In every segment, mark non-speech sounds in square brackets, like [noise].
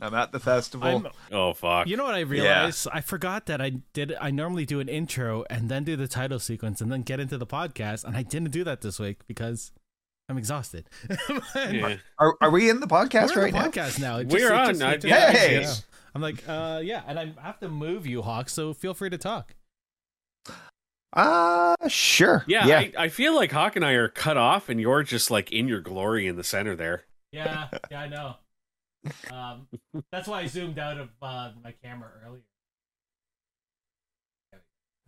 I'm at the festival. I'm, Oh fuck. you know what I realized? I forgot that I did. I normally do an intro and then do the title sequence and then get into the podcast, and I didn't do that this week because I'm exhausted. [laughs] Yeah. are, are we in the podcast We're right in the now? podcast now. It We're it on, I- yeah, Hey! yeah. I'm like, uh, yeah, and I have to move you, Hawk. So feel free to talk. Uh sure. Yeah, Yeah. I, I feel like Hawk and I are cut off, and you're just like in your glory in the center there. Yeah, yeah, I know. Um, that's why I zoomed out of uh, my camera earlier.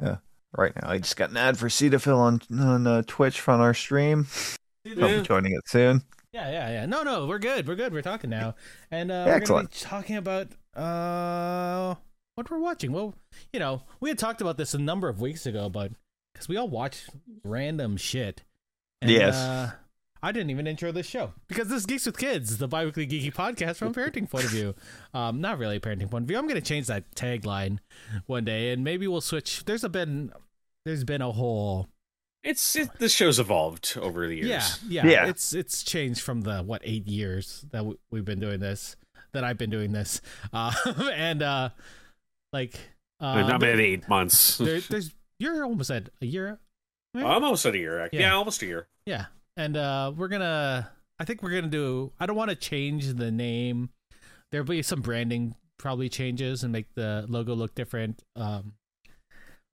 Yeah, right now, I just got an ad for Cetaphil on on uh, Twitch from our stream. Be joining it soon. Yeah, yeah, yeah. No, no, we're good. We're good. We're talking now, and uh, we're gonna Excellent. be talking about uh what we're watching. Well, you know, we had talked about this a number of weeks ago, but because we all watch random shit. And, Yes. Uh, I didn't even intro this show because this is Geeks with Kids, the biweekly geeky podcast from a parenting point of view. Um, not really a parenting point of view. I'm gonna change that tagline one day, and maybe we'll switch. There's a been, there's been a whole It's it, this show's evolved over the years. yeah, yeah, Yeah. It's it's changed from the what eight years that w- we've been doing this, that I've been doing this, uh, [laughs] and uh, like uh, But not been eight months. there- there's you're almost at a year, right? almost at a year. Yeah. Yeah. almost a year. yeah, and uh, we're gonna. I think we're gonna do. I don't want to change the name. There'll be some branding probably changes and make the logo look different. Um,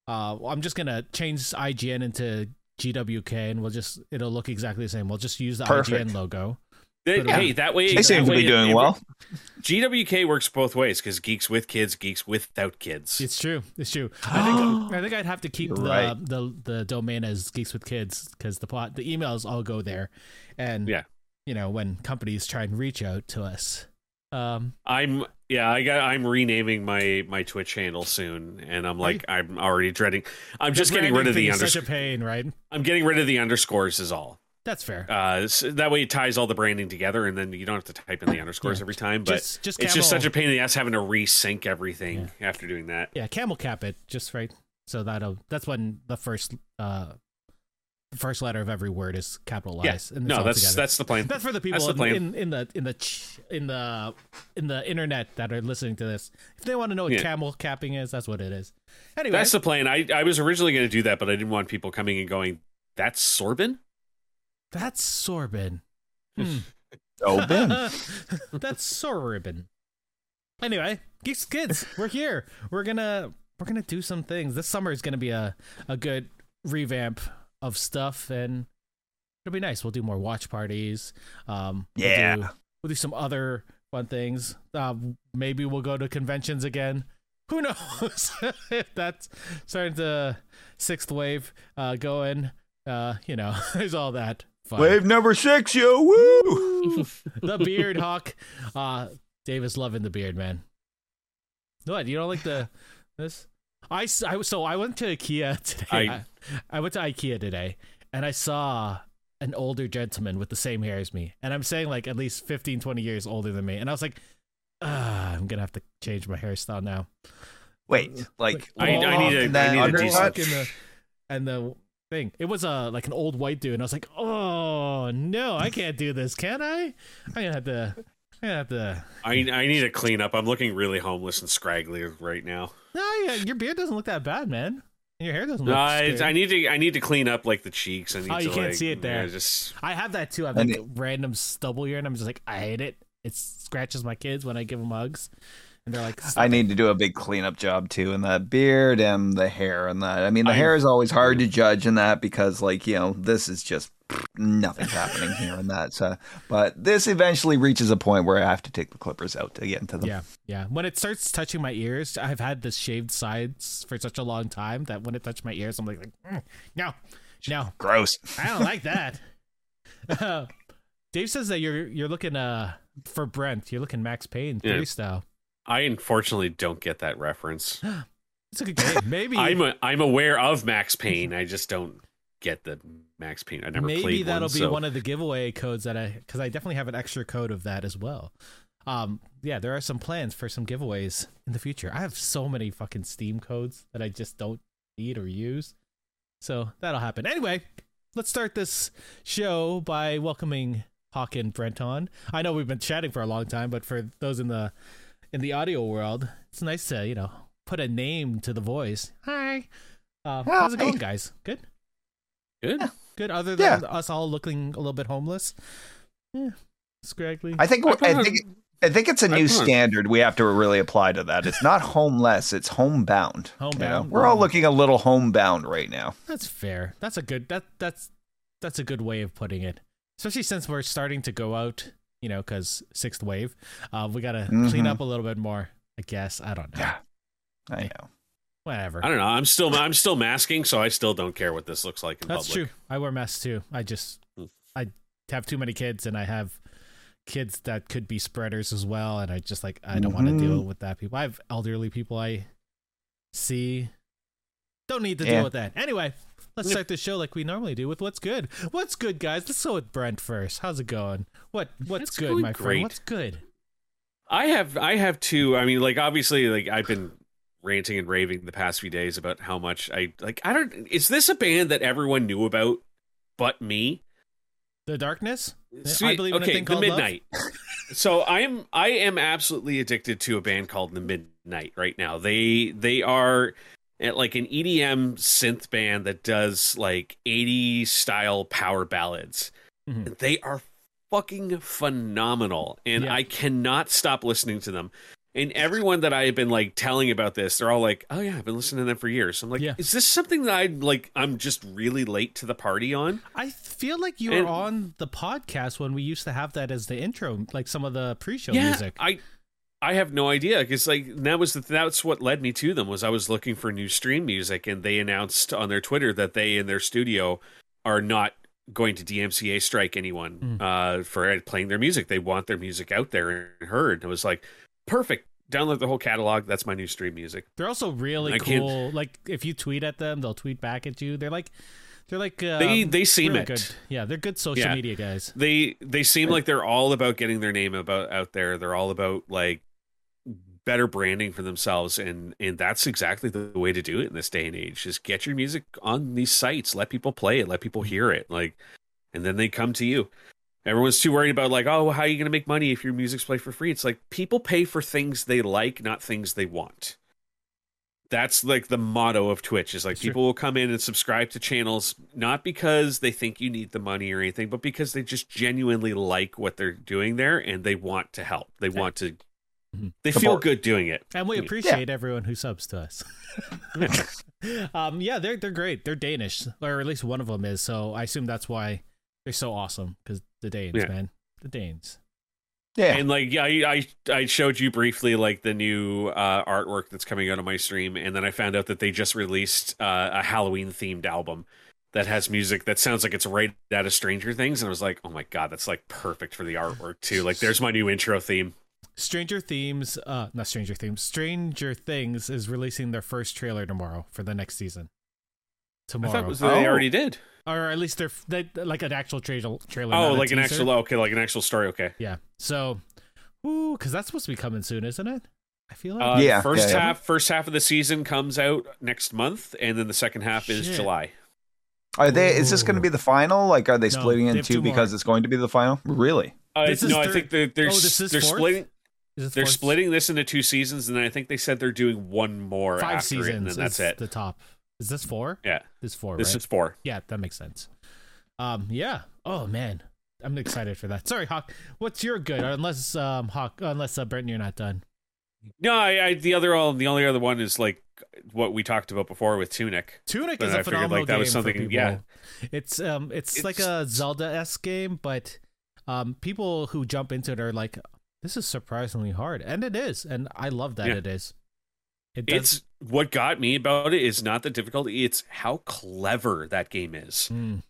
uh, I'm just gonna change IGN into GWK, and we'll just it'll look exactly the same. We'll just use the Perfect. IGN logo. They- Yeah. Hey, that way They that seem to be doing it- well. GWK works both ways because geeks with kids, geeks without kids. It's true. It's true. [gasps] I think I think I'd have to keep the, right. the the domain as Geeks with Kids because the plot the emails all go there, and Yeah. you know when companies try and reach out to us. Um, I'm yeah, I got I'm renaming my my Twitch handle soon, and I'm like I'm already dreading. I'm just getting rid of the underscores. Such a pain, right? I'm getting rid of the underscores is all. That's fair. Uh, so that way it ties all the branding together, and then you don't have to type in the underscores Yeah. every time. But just just it's just such a pain in the ass having to resync everything after doing that. yeah camel cap it just right. So that'll that's when the first uh the first letter of every word is capitalized. and No, that's together. that's the plan. That's for the people the in, in, in the in the in the in the internet that are listening to this. If they want to know what Yeah. camel capping is, that's what it is. Anyway, That's the plan. I I was originally going to do that, but I didn't want people coming and going. That's Sorbin. That's Sorbin. Hmm. Oh, Ben. [laughs] that's Sorbin. Anyway, geeks kids, we're here. We're gonna we're gonna do some things. This summer is gonna be a a good revamp of stuff, and it'll be nice. We'll do more watch parties. Um, we'll Yeah. do, we'll do some other fun things. Um, maybe we'll go to conventions again. Who knows [laughs] if that's starting to sixth wave uh, going? Uh, you know, [laughs] there's all that fun. Wave number six, yo! Woo! the beard hawk. Uh Davis loving the beard, man. What? You don't like the this? I, was- so I went to IKEA [laughs] today. I, I- I went to IKEA today and I saw an older gentleman with the same hair as me. And I'm saying like at least 15 20 years older than me. And I was like, I'm going to have to change my hairstyle now. Wait, like I- I need a- and I that need a undercut? decent- and the and the thing. It was uh, like an old white dude, and I was like, "Oh no, I can't do this, can I? I'm gonna have to. I'm gonna have to." I I need to clean up. I'm looking really homeless and scraggly right now. No, yeah, your beard doesn't look that bad, man. Your hair doesn't No, look. I, scary. I need to I need to clean up like the cheeks. I need Oh, to, you can't like, see it there. yeah, just I have that too. I have And like random stubble here, and I'm just like, I hate it. It scratches my kids when I give them hugs, and they're like, I need to do a big cleanup job too and that beard and the hair and that. I mean, the I- hair is always hard to judge in that because, like, you know, this is just nothing's happening here and that. So, but this eventually reaches a point where I have to take the clippers out to get into them. Yeah, yeah. When it starts touching my ears, I've had the shaved sides for such a long time that when it touched my ears, I'm like, like "Mm, no, no, Gross. I don't like that. [laughs] Uh, Dave says that you're you're looking uh for Brent. You're looking Max Payne Yeah. three style. I unfortunately don't get that reference. [gasps] It's a good game. Maybe I'm a, I'm aware of Max Payne. I just don't get the Max Payne. I never maybe that'll one. be so- one of the giveaway codes that I because I definitely have an extra code of that as well. Um, yeah, there are some plans for some giveaways in the future. I have so many fucking Steam codes that I just don't need or use, so that'll happen. Anyway, let's start this show by welcoming Hawk and Brent on. I know we've been chatting for a long time, but for those in the in the audio world, it's nice to you know put a name to the voice. Hi, uh, how's it going, guys? Good, Good. good. Other than Yeah. us all looking a little bit homeless, yeah, scraggly. I think I I, put on- think I think it's a new standard we have to really apply to that. It's not homeless, it's homebound. you know? Homebound. We're all looking a little homebound right now. That's fair. That's a good that that's that's a good way of putting it. Especially since we're starting to go out, you know, because sixth wave, uh, we gotta clean Mhm. up a little bit more. I guess I don't know. Yeah. I know. Whatever. I don't know. I'm still I'm still masking, so I still don't care what this looks like in That's public. true. I wear masks too. I just Hmm. I have too many kids, and I have kids that could be spreaders as well, and I just like I don't want to deal with that. People, I have elderly people I see. Don't need to Yeah. deal with that. Anyway, let's start the show like we normally do with what's good. What's good, guys? Let's go with Brent first. How's it going? What What's It's good, my friend? What's good? I have I have two. I mean, like obviously, like I've been ranting and raving the past few days about how much I like. I don't. Is this a band that everyone knew about, but me? The darkness. I Sweet. believe in a okay, the. Midnight. [laughs] so I am I am absolutely addicted to a band called the Midnight right now. They they are at like an EDM synth band that does like 80s style power ballads. Mhm. They are fucking phenomenal and Yeah. I cannot stop listening to them. And everyone that I have been like telling about this, they're all like, "Oh yeah, I've been listening to them for years." I'm like, Yeah. "Is this something that I like? I'm just really late to the party on." I feel like you And- were on the podcast when we used to have that as the intro, like some of the pre-show yeah, music. I I have no idea because like that was the, that's what led me to them was I was looking for new stream music and they announced on their Twitter that they in their studio are not going to DMCA strike anyone Mm. uh, for playing their music. They want their music out there and heard. It was like perfect. Download the whole catalog. That's my new stream music. They're also really I can't- cool. Like if you tweet at them, they'll tweet back at you. They're like, they're like um, They they seem really it. good. Yeah, they're good social Yeah. media guys. They they seem like they're all about getting their name about out there. They're all about like better branding for themselves and and that's exactly the way to do it in this day and age. Just get your music on these sites, let people play it, let people hear it, like and then they come to you. Everyone's too worried about like, oh, how are you going to make money if your music's played for free? It's like people pay for things they like, not things they want. That's like the motto of Twitch is like That's true. people will come in and subscribe to channels not because they think you need the money or anything, but because they just genuinely like what they're doing there and they want to help. They want to Mhm. they feel Support. good doing it. And we Yeah. appreciate everyone who subs to us. [laughs] um, yeah, they're they're great. They're Danish, or at least one of them is. So I assume that's why they're so awesome because the Danes, Yeah. man, the Danes. Yeah. And like yeah, I, I I showed you briefly like the new uh, artwork that's coming out on my stream, and then I found out that they just released uh, a Halloween themed album that has music that sounds like it's right out of Stranger Things, and I was like, oh my god, that's like perfect for the artwork too. Like, there's my new intro theme. Stranger Themes, uh, not Stranger Themes. Stranger Things is releasing their first trailer tomorrow for the next season. I Tomorrow, thought it was that they Oh. already did. or at least they're they, like an actual trailer. trailer Oh, like an actual okay, like an actual story. Okay. Yeah. So, ooh, because that's supposed to be coming soon, isn't it? I feel like. Uh, Yeah, First yeah, yeah. half, first half of the season comes out next month, and then the second half is July. Are they? Is this going to be the final? Like, are they No, splitting they in two two more. because it's going to be the final? Really? Uh, This is no, I think they're they're, Oh, this is they're fourth? splitting. Is it They're fourth- splitting this into two seasons, and then I think they said they're doing one more five after seasons. it, and then that's it. The top. Is this four? Yeah, This is four. this right? is four. Yeah, that makes sense. Um, yeah. Oh man, I'm excited for that. Sorry, Hawk. What's your good? Unless um, Hawk, unless uh, Brent, you're not done. No, I, I the other all the only other one is like what we talked about before with Tunic. Tunic But is I a figured, phenomenal like, that was something- yeah. It's um, it's, like a Zelda s game, but um, people who jump into it are like, this is surprisingly hard, and it is, and I love that Yeah. it is. It does. It's what got me about it is not the difficulty; it's how clever that game is. Mm,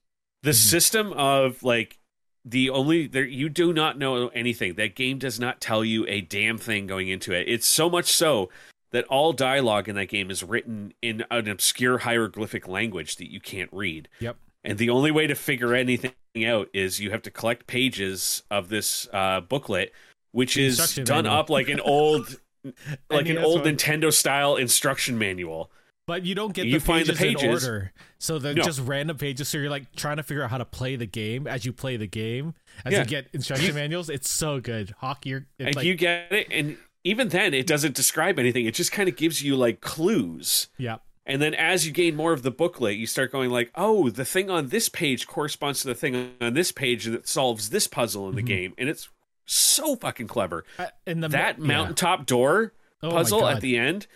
The Mhm. system of like the only there you do not know anything. That game does not tell you a damn thing going into it. It's so much so that all dialogue in that game is written in an obscure hieroglyphic language that you can't read. Yep. And the only way to figure anything out is you have to collect pages of this uh, booklet, which is done manual. up like an old, [laughs] like an old one. Nintendo style instruction manual. But you don't get You the find the pages, in order, so they're No. just random pages. So you're like trying to figure out how to play the game as you play the game. As Yeah. you get instruction You- manuals, it's so good. Hawk, you're it's and like, you get it, and even then it doesn't describe anything. It just kind of gives you like clues. Yeah. And then as you gain more of the booklet, you start going like, "Oh, the thing on this page corresponds to the thing on this page that solves this puzzle in the Mhm. game." And it's so fucking clever. Uh, in the that yeah. mountaintop door Oh puzzle at the end,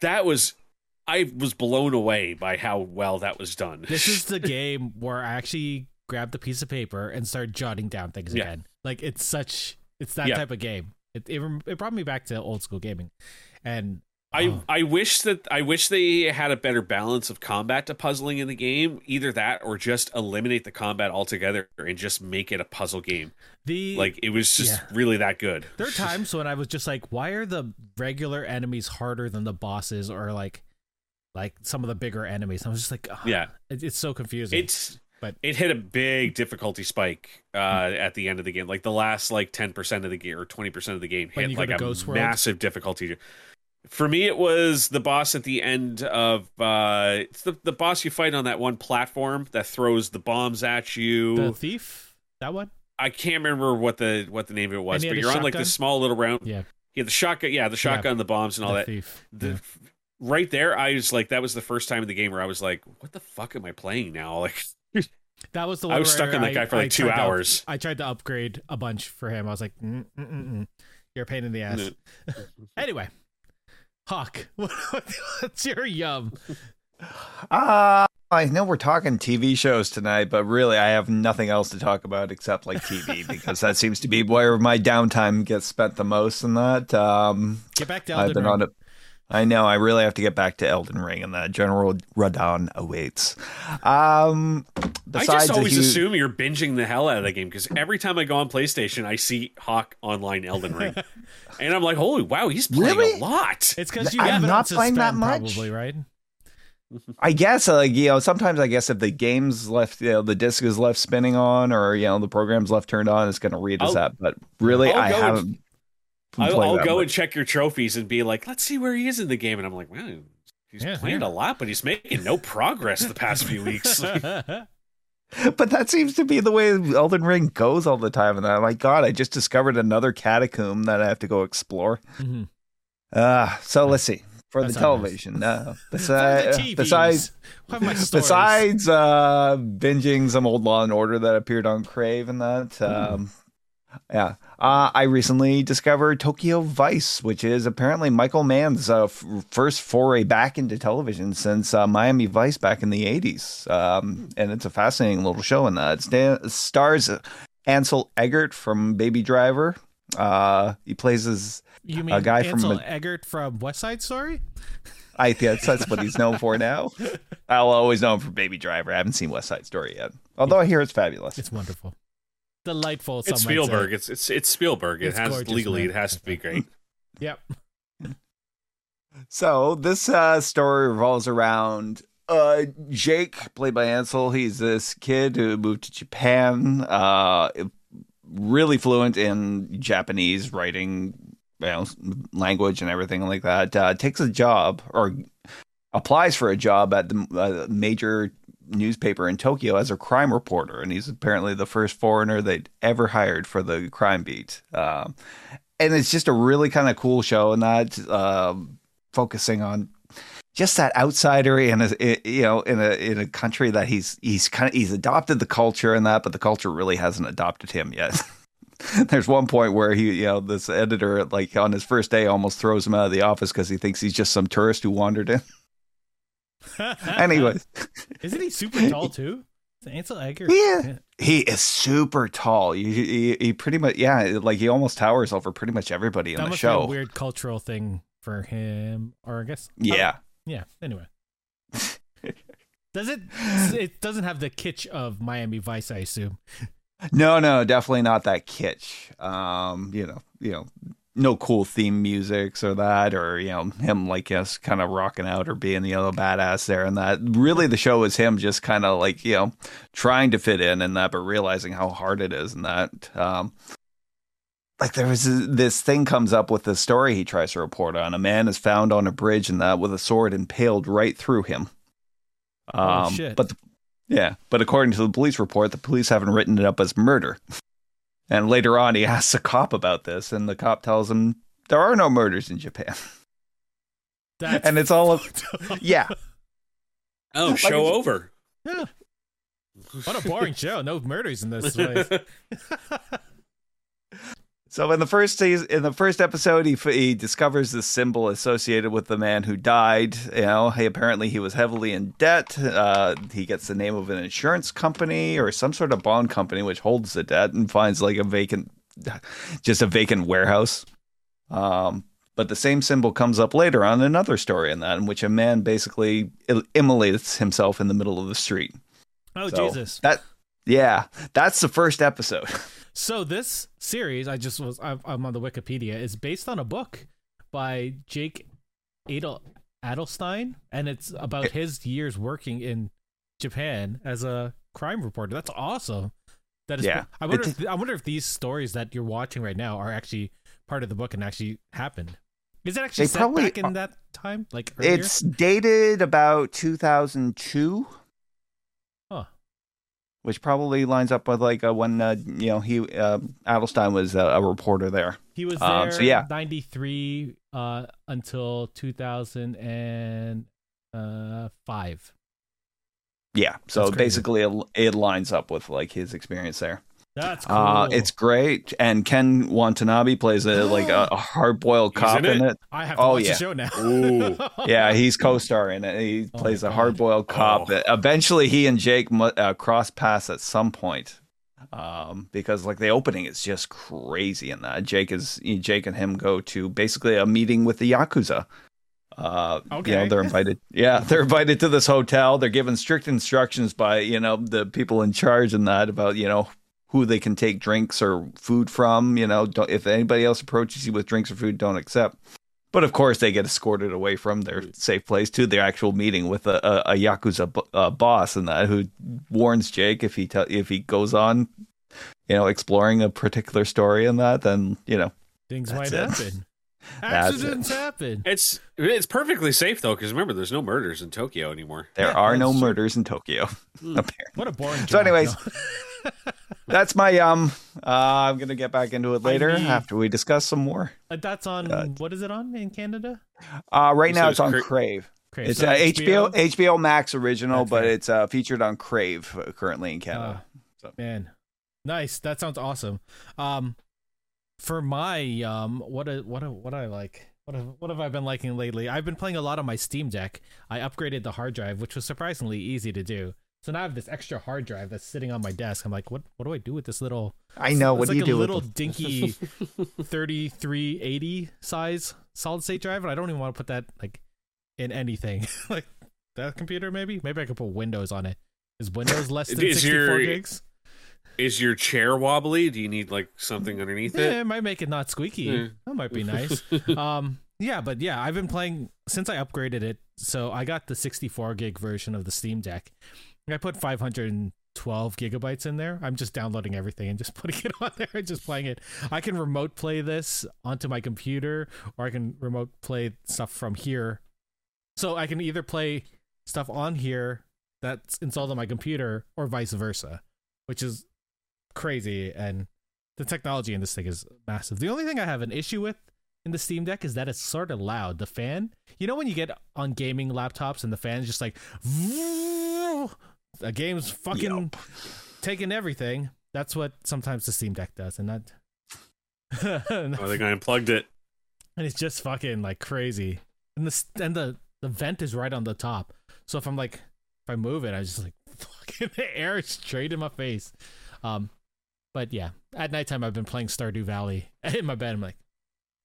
that was I was blown away by how well that was done. This is [laughs] the game where I actually grabbed a piece of paper and started jotting down things Yeah. again. Like it's such it's that Yeah. type of game. It, it, it brought me back to old school gaming, and I Oh. I wish that I wish they had a better balance of combat to puzzling in the game. Either that or just eliminate the combat altogether and just make it a puzzle game. the Like it was just Yeah. really that good. there are times when I was just like, why are the regular enemies harder than the bosses or like like some of the bigger enemies? I was just like, "Ugh." Yeah. it, it's so confusing. It's But- it hit a big difficulty spike uh, at the end of the game. Like the last like ten percent of the game or twenty percent of the game hit like a massive difficulty. For me, it was the boss at the end of uh, it's the the boss you fight on that one platform that throws the bombs at you. the thief that one. I can't remember what the what the name of it was, but you're on like this small little round. Yeah, Yeah, the shotgun. Yeah, the shotgun, the bombs, and all that. thief. The, Yeah. Right there, I was like, that was the first time in the game where I was like, "What the fuck am I playing now?" Like, [laughs] That was the I was stuck on that I- guy for like two to up- hours. I tried to upgrade a bunch for him. I was like, mm, mm, mm, mm. you're a pain in the ass. [laughs] anyway, Hawk, [laughs] what's your yum? Uh, I know we're talking TV shows tonight, but really I have nothing else to talk about except like TV [laughs] because that seems to be where my downtime gets spent the most. And that um, Get back to I've been Ring. on it. I know. I really have to get back to Elden Ring, and that General Radahn awaits. Um, I just always huge- assume you're binging the hell out of the game because every time I go on PlayStation, I see Hawk Online Elden Ring, [laughs] and I'm like, "Holy wow, he's playing Really? a lot." It's because you I'm have it not on playing that much. probably right. I guess uh, like you know sometimes I guess if the game's left you know the disc is left spinning on or you know the program's left turned on it's going to read us I'll- but really I'll I haven't I'll, I'll go much. and check your trophies and be like, "Let's see where he is in the game," and I'm like, "Wow, he's Yeah, playing yeah. a lot, but he's making no progress the past few weeks." [laughs] [laughs] but that seems to be the way Elden Ring goes all the time and I'm like god I just discovered another catacomb that I have to go explore Mhm. uh so let's see for That's the how it television [laughs] uh, For besides, the TVs. besides What are my stories? besides uh binging some old law and order that appeared on crave and that um yeah uh i recently discovered tokyo vice which is apparently michael mann's uh, f- first foray back into television since uh, miami vice back in the 80s um and it's a fascinating little show And that it sta- stars Ansel Elgort from baby driver uh he plays as you mean guy from Ansel a- Elgort from West Side Story? I guess that's what he's known for now. [laughs] I'll always know him for Baby Driver. I haven't seen West Side Story yet, although I hear it's fabulous. It's wonderful, delightful. it's some. Spielberg. It's it's it's Spielberg. It It's has gorgeous, legally, man. it has to be great. [laughs] Yep. So this uh, story revolves around uh, Jake, played by Ansel. He's this kid who moved to Japan, uh, really fluent in Japanese writing, you know, language and everything like that. Uh, takes a job or applies for a job at the uh, major newspaper in Tokyo as a crime reporter, and he's apparently the first foreigner they'd ever hired for the crime beat. Um, and it's just a really kind of cool show, and that um, focusing on just that outsider in a i- you know in a in a country that he's he's kind of he's adopted the culture and that, but the culture really hasn't adopted him yet. [laughs] There's one point where he, you know, this editor, like on his first day, almost throws him out of the office because he thinks he's just some tourist who wandered in. [laughs] Anyways, isn't he super tall too? Ansel Elgort? Yeah. he is super tall. He, he, he pretty much, yeah, like he almost towers over pretty much everybody in That the show. weird cultural thing for him, or I guess. Yeah. oh, yeah. Anyway, [laughs] does it? It doesn't have the kitsch of Miami Vice, I assume. No, no, definitely not that kitsch. Um, you know, you know, no cool theme musics or that, or you know, him like yes, kind of rocking out or being the other badass there, and that. Really, the show is him just kind of like you know, trying to fit in and that, but realizing how hard it is and that. Um, like there was this- this thing comes up with the story he tries to report on. A man is found on a bridge and that with a sword impaled right through him. Um, shit. But the, yeah, but according to the police report, the police haven't written it up as murder. And later on, he [laughs] asks a cop about this, and the cop tells him There are no murders in Japan, That's and it's all of [laughs] yeah. Oh, show over. Yeah. What a boring show. No murders in this [laughs] place. So in the first season, in the first episode, he he discovers this symbol associated with the man who died. You know, he apparently he was heavily in debt. Uh, he gets the name of an insurance company or some sort of bond company which holds the debt, and finds like a vacant, just a vacant warehouse. Um, but the same symbol comes up later on in another story in that, in which a man basically immolates himself in the middle of the street. Oh So Jesus. That yeah, that's the first episode. [laughs] So this series, I just was I'm, I'm on the Wikipedia, is based on a book by Jake Adel Adelstein, and it's about eh. his years working in Japan as a crime reporter. That's awesome. That is. Yeah. I wonder. If, I wonder if these stories that you're watching right now are actually part of the book and actually happened. Is it actually set probably back in that time? Like earlier? It's dated about 2002. Which probably lines up with like uh, when uh, you know he uh, Adelstein was uh, a reporter there. He was there Um, so yeah. 93 uh, until 2005. Yeah, so basically it, it lines up with like his experience there. That's cool. Uh, it's great, and Ken Watanabe plays a like a, a hard boiled cop in in it? it. I have to oh, watch yeah. the show now. Ooh. Yeah, he's co-star in it. He [laughs] Oh plays a hard-boiled cop. Oh. Eventually, he and Jake uh, cross paths at some point, um, because like the opening is just crazy in that. Jake is Jake and him go to basically a meeting with the yakuza. Uh, you Okay. know they're invited. Yeah, [laughs] they're invited to this hotel. They're given strict instructions by you know the people in charge and that about you know who they can take drinks or food from. You know, don't, if anybody else approaches you with drinks or food, don't accept. But of course, they get escorted away from their safe place to their actual meeting with a, a, a yakuza b- uh, boss, and that who warns Jake if he tell if he goes on, you know, exploring a particular story and that, then you know, Things might it. happen. That's Accidents happen. It's it's perfectly safe though, because remember, there's no murders in Tokyo anymore. there Yeah, are no true. murders in Tokyo. [laughs] Apparently, What a boring job. So anyways, no. [laughs] that's my um. Uh, I'm gonna get back into it later need- after we discuss some more. Uh, that's on, Uh, what is it on in Canada? Uh, right You now said it's on it's Crave. Great. It's So uh, HBO HBO Max original, That's but fair. it's uh, featured on Crave uh, currently in Canada. Ah, man, nice. That sounds awesome. Um, for my um, what a, what a, what I like. What have, what have I been liking lately? I've been playing a lot on my Steam Deck. I upgraded the hard drive, which was surprisingly easy to do. So now I have this extra hard drive that's sitting on my desk. I'm like, what what do I do with this little? I know. It's What like do you a do little with them? dinky [laughs] 3380 size solid state drive, and I don't even want to put that like in anything. [laughs] like that computer, maybe. Maybe I could put Windows on it. Is Windows less than 64 your- gigs? Is your chair wobbly? Do you need like something underneath Yeah, it? it might make it not squeaky. Yeah. That might be [laughs] nice. um, yeah, but yeah, I've been playing since I upgraded it. So I got the 64 gig version of the Steam Deck. I put 512 gigabytes in there. I'm just downloading everything and just [laughs] putting it on there and just playing it. I can remote play this onto my computer, or I can remote play stuff from here. So I can either play stuff on here that's installed on my computer, or vice versa, which is crazy and the technology in this thing is massive. The only thing I have an issue with in the Steam Deck is that it's sort of loud. The fan, you know, when you get on gaming laptops and the fan's just like, the game's fucking taking everything. That's what sometimes the Steam Deck does, and that, [laughs] I think I unplugged it. And it's just fucking like crazy. And the and the the vent is right on the top, so if I'm like if I move it, I just like [laughs] fucking the air is straight in my face. Um, but yeah, at nighttime I've been playing Stardew Valley [laughs] in my bed. I'm like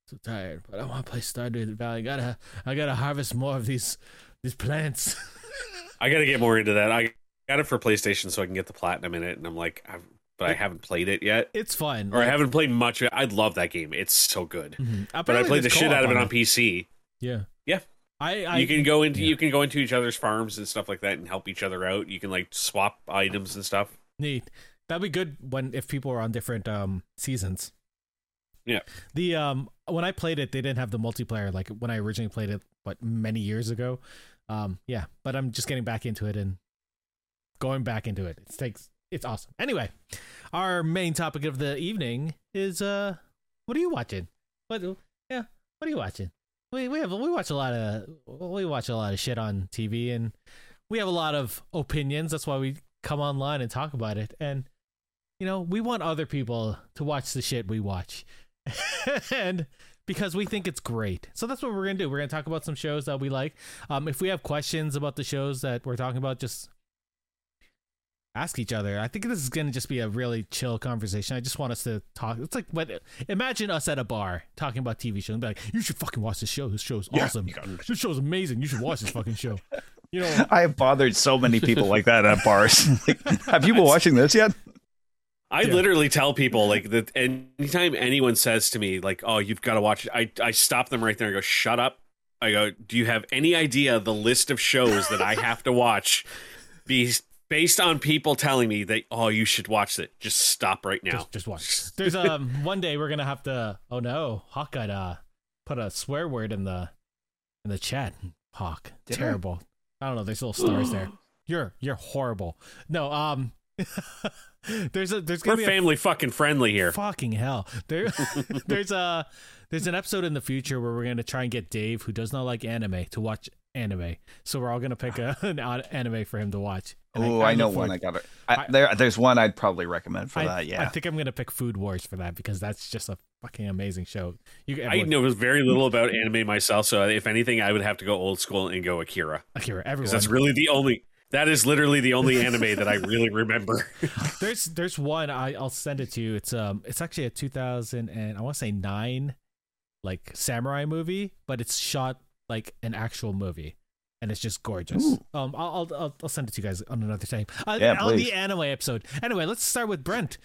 so tired, but I want to play Stardew Valley. I gotta I gotta harvest more of these these plants. [laughs] I got to get more into that. I got it for PlayStation so I can get the platinum in it, and I'm like, I've, but I haven't played it yet, it's fun. or I haven't played much. I love that game. It's so good. mhm. But I played the shit out of it on PC. Yeah, Yeah. I, I you can go into yeah. you can go into each other's farms and stuff like that and help each other out. You can like swap items and stuff. Neat. That'd be good when if people are on different um seasons. Yeah. The um when I played it, they didn't have the multiplayer like when I originally played it, what many years ago. Um, yeah, but I'm just getting back into it and going back into it. It takes it's awesome. Anyway, our main topic of the evening is uh, what are you watching? What? Yeah, What are you watching? We we have we watch a lot of we watch a lot of shit on TV, and we have a lot of opinions. That's why we come online and talk about it. And you know, we want other people to watch the shit we watch, [laughs] and because we think it's great. So that's what we're gonna do. We're gonna talk about some shows that we like. Um, if we have questions about the shows that we're talking about, just ask each other. I think this is going to just be a really chill conversation. I just want us to talk. It's like what imagine us at a bar talking about TV shows and be like, "You should fucking watch this show. This show's awesome. this show's amazing. You should watch this fucking show." You know, [laughs] I have bothered so many people like that at bars. [laughs] like, have you been watching this yet? I Yeah. literally tell people like that anytime anyone says to me like, "Oh, you've got to watch it," I I stop them right there and go, "Shut up." I go, "Do you have any idea the list of shows that I have to watch be based on people telling me that oh, you should watch it? Just stop right now." just, just watch. There's um [laughs] one day we're gonna have to. Oh no, Hawk got uh put a swear word in the in the chat. Hawk, Did I? terrible. I don't know. There's little stars there. [gasps] You're you're horrible. No, um, [laughs] there's a there's We're gonna be a family fucking friendly here. Fucking hell. There [laughs] there's a there's an episode in the future where we're going to try and get Dave who does not like anime to watch anime. So we're all going to pick a, [laughs] an an anime for him to watch. Oh, I, know one. forward- I got it. I, I- there, there's one I'd probably recommend for I, that. Yeah. I think I'm going to pick Food Wars for that because that's just a fucking amazing show. You I everyone, know very little about anime myself, so if anything, I would have to go old school and go Akira Akira, because everyone. that's really the only. That is literally the only [laughs] anime that I really remember. [laughs] there's there's one I I'll send it to you. It's um it's actually a 2000 and I want to say 9 like samurai movie, but it's shot like an actual movie. And it's just gorgeous. Ooh. Um, I'll, I'll I'll I'll send it to you guys on another time. Uh, Yeah, on please. the anime episode. Anyway, let's start with Brent.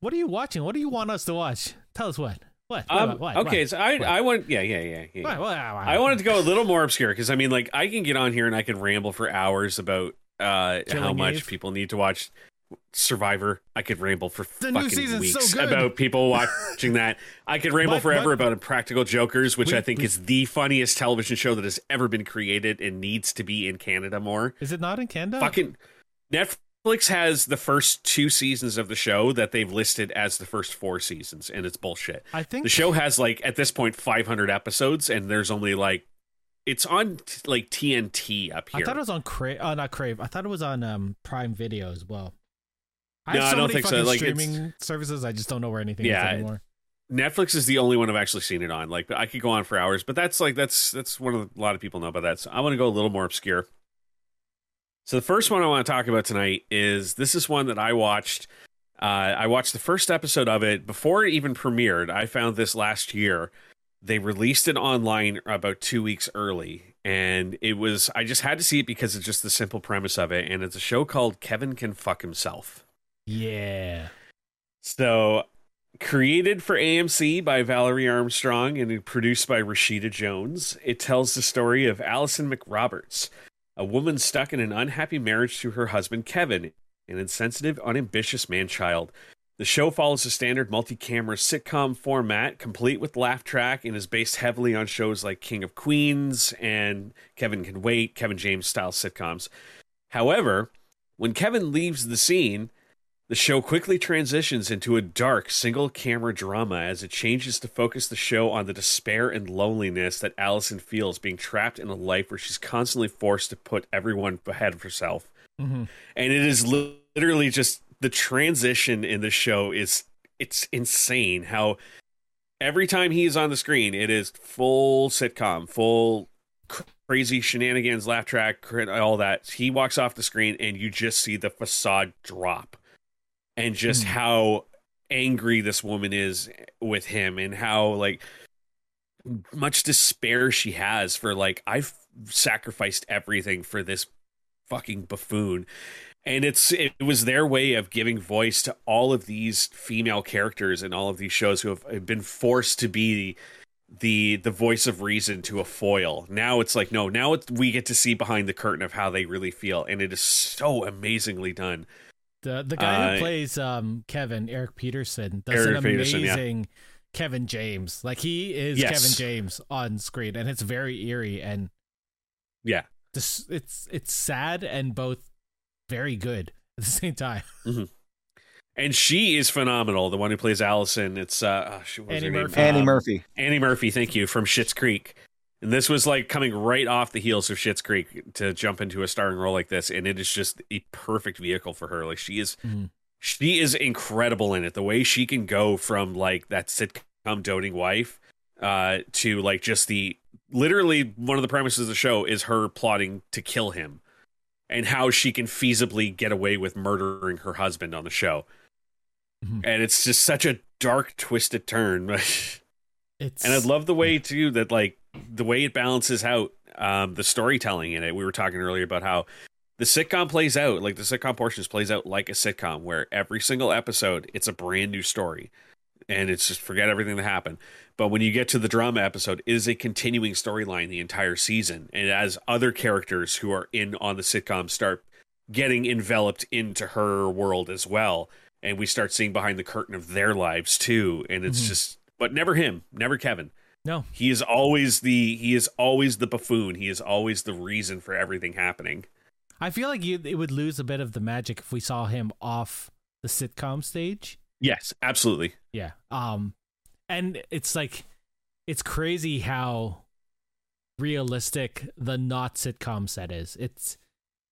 What are you watching? What do you want us to watch? Tell us what. What? What? Um, what? okay, What? so I? I want yeah yeah yeah yeah. I wanted to go a little more obscure because I mean, like, I can get on here and I can ramble for hours about uh, how much Eve. people need to watch Survivor. I could ramble for The fucking season's so weeks about people watching that. I could ramble But- forever but- about Impractical Jokers, which We- I think we- is the funniest television show that has ever been created and needs to be in Canada more. Is it not in Canada? Fucking Netflix has the first two seasons of the show that they've listed as the first four seasons, and it's bullshit. I think The show has like at this point 500 episodes, and there's only like it's on t- like TNT up here. I thought it was on Crave. Uh, not Crave. I thought it was on um Prime Video as well. I No, have I so don't many think so. Like, it's- streaming services. I just don't know where anything Yeah, is anymore. Netflix is the only one I've actually seen it on. Like I could go on for hours, but that's like that's that's one of the, a lot of people know about that. So I want to go a little more obscure. So the first one I want to talk about tonight is this is one that I watched. Uh, I watched the first episode of it before it even premiered. I found this last year. They released it online about two weeks early, and it was I just had to see it because it's just the simple premise of it, and it's a show called Kevin Can Fuck Himself. Yeah. So, created for AMC by Valerie Armstrong and produced by Rashida Jones, it tells the story of Allison McRoberts, a woman stuck in an unhappy marriage to her husband Kevin, an insensitive, unambitious man child. The show follows a standard multi camera sitcom format, complete with laugh track, and is based heavily on shows like King of Queens and Kevin Can Wait, Kevin James style sitcoms. However, when Kevin leaves the scene, the show quickly transitions into a dark single camera drama as it changes to focus the show on the despair and loneliness that Allison feels being trapped in a life where she's constantly forced to put everyone ahead of herself. Mm-hmm. And it is literally just the transition in the show is it's insane how every time he is on the screen it is full sitcom, full crazy shenanigans, laugh track, all that. He walks off the screen and you just see the facade drop and just Hmm. how angry this woman is with him and how like much despair she has for like I've sacrificed everything for this fucking buffoon and it's it was their way of giving voice to all of these female characters in all of these shows who have been forced to be the the voice of reason to a foil. Now it's like no, now it's, we get to see behind the curtain of how they really feel, and it is so amazingly done. The the guy Uh, who plays um Kevin Eric Petersen does Eric an Petersen, yeah. amazing Kevin James. Like he is Yes. Kevin James on screen, and it's very eerie and Yeah, this it's it's sad and both very good at the same time. [laughs] and she is phenomenal. The one who plays Allison, it's uh, oh, she- Annie her name? Murphy. Annie Um, Murphy. Annie Murphy, thank you from Schitt's Creek. And this was like coming right off the heels of Schitt's Creek to jump into a starring role like this, and it is just a perfect vehicle for her. Like she is, Mhm. she is incredible in it. The way she can go from like that sitcom doting wife uh, to like just the literally one of the premises of the show is her plotting to kill him, and how she can feasibly get away with murdering her husband on the show. Mhm. And it's just such a dark, twisted turn. [laughs] It's And I love the way too that like the way it balances out um, the storytelling in it. We were talking earlier about how the sitcom plays out, like the sitcom portions plays out like a sitcom, where every single episode it's a brand new story, and it's just forget everything that happened. But when you get to the drama episode, it is a continuing storyline the entire season, and as other characters who are in on the sitcom start getting enveloped into her world as well, and we start seeing behind the curtain of their lives too, and it's Mhm. just, but never him, never Kevin no. he is always the he is always the buffoon he is always the reason for everything happening I feel like you it would lose a bit of the magic if we saw him off the sitcom stage. yes absolutely Yeah. Um and it's like it's crazy how realistic the not sitcom set is. It's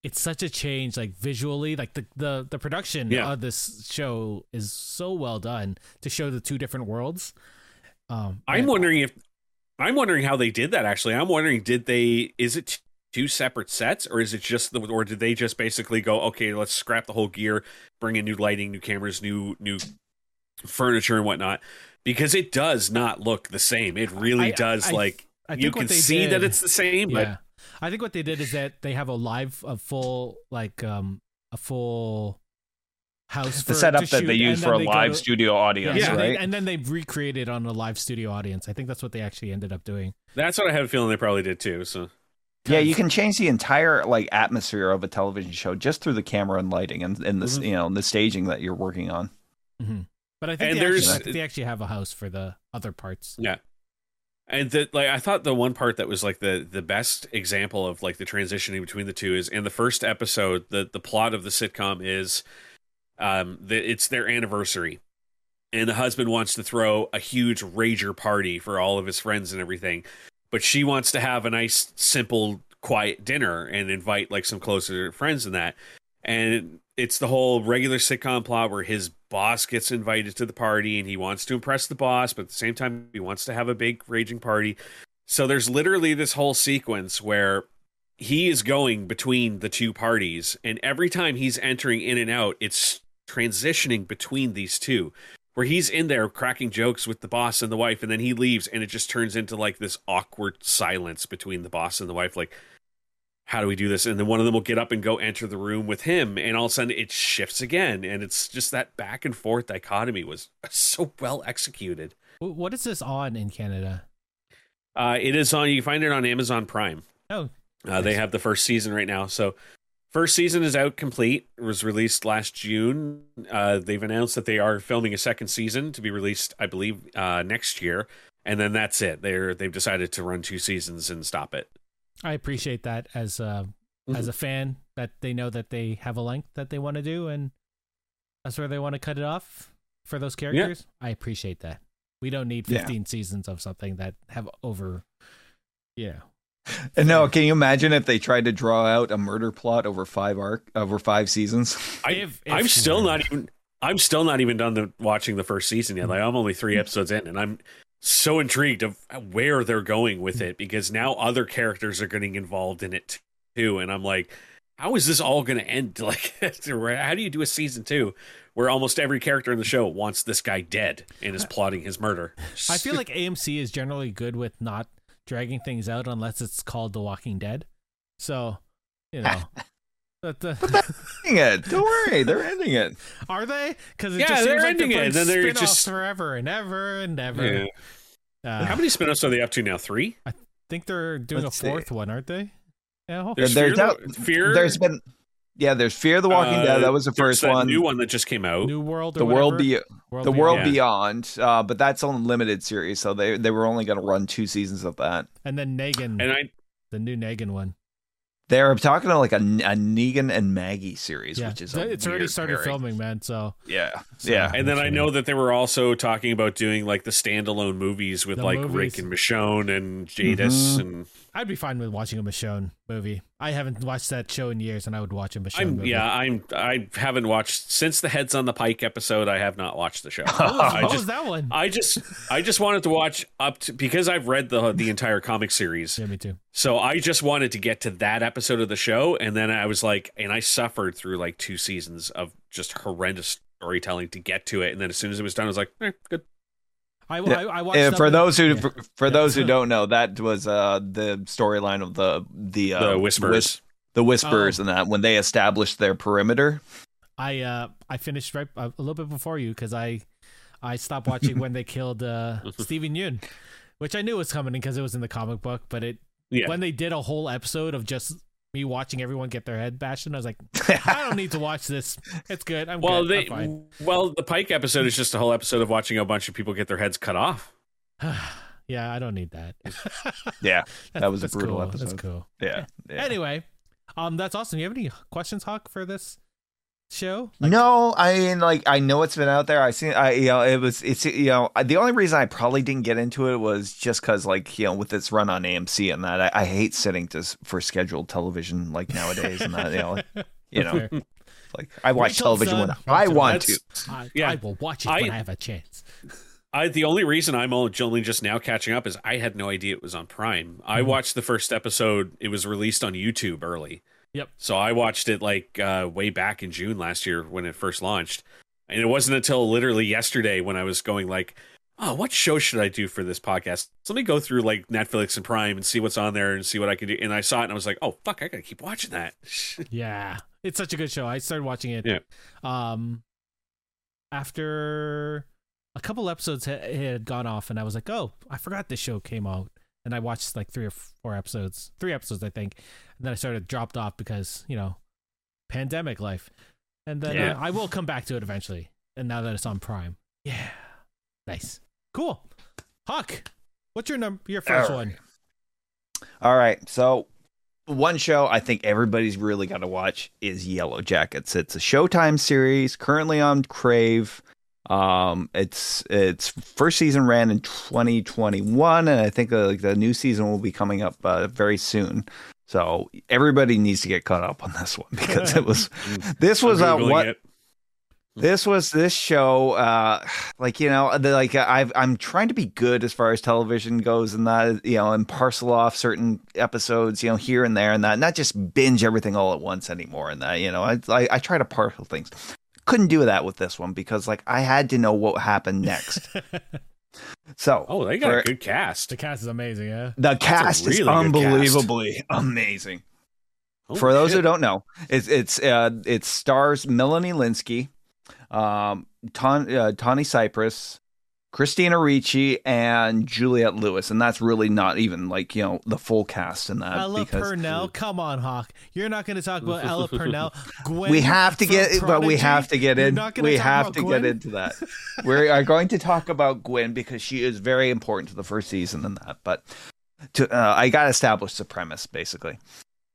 it's such a change like visually like the the the production Yeah. of this show is so well done to show the two different worlds. Um i'm wondering if i'm wondering how they did that actually. I'm wondering did they is it two separate sets or is it just the or did they just basically go okay let's scrap the whole gear bring in new lighting new cameras new new furniture and whatnot? Because it does not look the same. It really I- does I- like I you can see that it's the same but yeah. I think what they did is that they have a live a full like um a full house The setup that shoot, they use for a live to- studio audience, Yeah, and they- right? and then they recreated on a live studio audience. I think that's what they actually ended up doing. that's what i have a feeling they probably did too so Yeah, you can change the entire like atmosphere of a television show just through the camera and lighting and, and this Mhm. you know the staging that you're working on. hmm But I think And they, actually, there's- I think they actually have a house for the other parts. Yeah. And that like I thought the one part that was like the the best example of like the transitioning between the two is in the first episode the the plot of the sitcom is um the, it's their anniversary. And the husband wants to throw a huge rager party for all of his friends and everything. But she wants to have a nice simple quiet dinner and invite like some closer friends and that. And it's the whole regular sitcom plot where his boss gets invited to the party and he wants to impress the boss but at the same time he wants to have a big raging party. So there's literally this whole sequence where he is going between the two parties and every time he's entering in and out it's transitioning between these two where he's in there cracking jokes with the boss and the wife and then he leaves and it just turns into like this awkward silence between the boss and the wife like how do we do this and then one of them will get up and go enter the room with him and all of a sudden it shifts again and it's just that back and forth dichotomy was [laughs] so well executed What is this on in Canada? uh, it is on you can find it on amazon prime Oh, Uh, they have the first season right now. So, first season is out complete. It was released last June. Uh, they've announced that they are filming a second season to be released, I believe, uh, next year. And then that's it. They're they've decided to run two seasons and stop it. I appreciate that as a Mhm. as a fan that they know that they have a length that they want to do and that's where they want to cut it off for those characters. I appreciate that. We don't need Yeah. 15 seasons of something that have over you know. And no, can you imagine if they tried to draw out a murder plot over five arc over five seasons? I, If- if I'm still not even. I'm still not even done the, watching the first season yet. Like I'm only three episodes in, and I'm so intrigued of where they're going with it because now other characters are getting involved in it too, and I'm like, how is this all going to end? [laughs] Like, how do you do a season two where almost every character in the show wants this guy dead and is plotting his murder? I feel like AMC is generally good with not dragging things out unless it's called The Walking Dead. So, you know. [laughs] But the, [laughs] Ending it. Don't worry, they're ending it. are they? Because Yeah, just they're seems like ending they're it, and then they're just- forever and ever and ever. Yeah. Uh, how many spin-offs are they up to now? Three. I think they're doing Let's a see. fourth one, aren't they? Yeah. There's There's Fear, out- the, Fear. There's been yeah, there's Fear the Walking uh, Dead. That was the first that one. New one that just came out. New World. Or the world be World the world Beyond. beyond, uh, but that's on limited series, so they they were only going to run two seasons of that. and then Negan, and I the new Negan one. They're talking to like a, a Negan and Maggie series, Yeah, which is a it's already started pairing. filming, man. So Yeah, So- yeah. And then I know that they were also talking about doing like the standalone movies with The like movies. Rick and Michonne and Jadis Mhm. and I'd be fine with watching a Michonne movie. I haven't watched that show in years, and I would watch a Michonne I'm movie. yeah, I'm I haven't watched since the Heads on the Pike episode, I have not watched the show. What was, [laughs] I what was just that one? I just I just wanted to watch up to because I've read the the entire comic series. yeah, me too. So I just wanted to get to that episode of the show and then I was like and I suffered through like two seasons of just horrendous storytelling to get to it and then as soon as it was done I was like, eh, good. I, I, I watched Uh, for those who yeah. for, for Yeah. those who don't know, that was uh, the storyline of the the uh, The Whisperers. Whis- the whispers, Oh. and that when they established their perimeter. I uh I finished right a little bit before you because I I stopped watching when they killed uh [laughs] Steven Yeun, which I knew was coming because it was in the comic book. But it Yeah. when they did a whole episode of just me watching everyone get their head bashed, and I was like, [laughs] I don't need to watch this. It's good. I'm well, good. they I'm fine. well, the Pike episode is just a whole episode of watching a bunch of people get their heads cut off. [sighs] yeah, I don't need that. [laughs] [laughs] yeah, That's- That was a brutal cool. That's episode. cool. yeah, yeah. Anyway, um, that's awesome. You have any questions, Hawk, for this show? no, I mean, like, I know it's been out there. I seen, I, you know, it was, it's, you know, the only reason I probably didn't get into it was just because, like, you know, with its run on AMC and that, I, I hate sitting to for scheduled television like nowadays, and that, you know, like, [laughs] you know, Fair. like I watch Wait till television it's when done. I want to. I, Yeah. I will watch it I- when I have a chance. I the only reason I'm only just now catching up is I had no idea it was on Prime. I Mhm. watched the first episode. It was released on YouTube early. Yep. So I watched it like uh, way back in June last year when it first launched, and it wasn't until literally yesterday when I was going like, "Oh, what show should I do for this podcast? So let me go through like Netflix and Prime and see what's on there and see what I can do." And I saw it and I was like, "Oh fuck, I gotta keep watching that." [laughs] Yeah, it's such a good show. I started watching it. Yeah. Um, after a couple episodes had gone off, and I was like, "Oh, I forgot this show came out." And I watched like three or four episodes, three episodes, I think. And then I started dropped off because you know, pandemic life. And then Yeah. uh, I will come back to it eventually. And now that it's on Prime, yeah, nice, cool. Hawk, what's your number? Your first All one? All right. So, one show I think everybody's really got to watch is Yellow Jackets. It's a Showtime series currently on Crave. Um, it's its first season ran in 2021, and I think uh, like the new season will be coming up uh, very soon. So everybody needs to get caught up on this one [laughs] because it was [laughs] this was uh, what it. this was this show uh like you know the, like i've i'm trying to be good as far as television goes and that you know and parcel off certain episodes you know here and there and that not just binge everything all at once anymore and that you know i i, I try to parcel things couldn't do that with this one because like i had to know what happened next [laughs] so Oh, they got for- a good cast. the cast is amazing, yeah. the cast really is good cast. unbelievably amazing Holy for those who don't know, it's it's uh, it stars Melanie Lynskey, um, Ton, uh, Tawny Cypress, Christina Ricci, and Juliette Lewis, and that's really not even like you know the full cast in that Ella because Purnell, come on, Hawk. You're not going to talk about Ella [laughs] Purnell. Gwen we have to from get, but we have to get in. We have to Gwen? get into that. we are going to talk about Gwen because she is very important to the first season and that. But to uh, I got to establish the premise basically.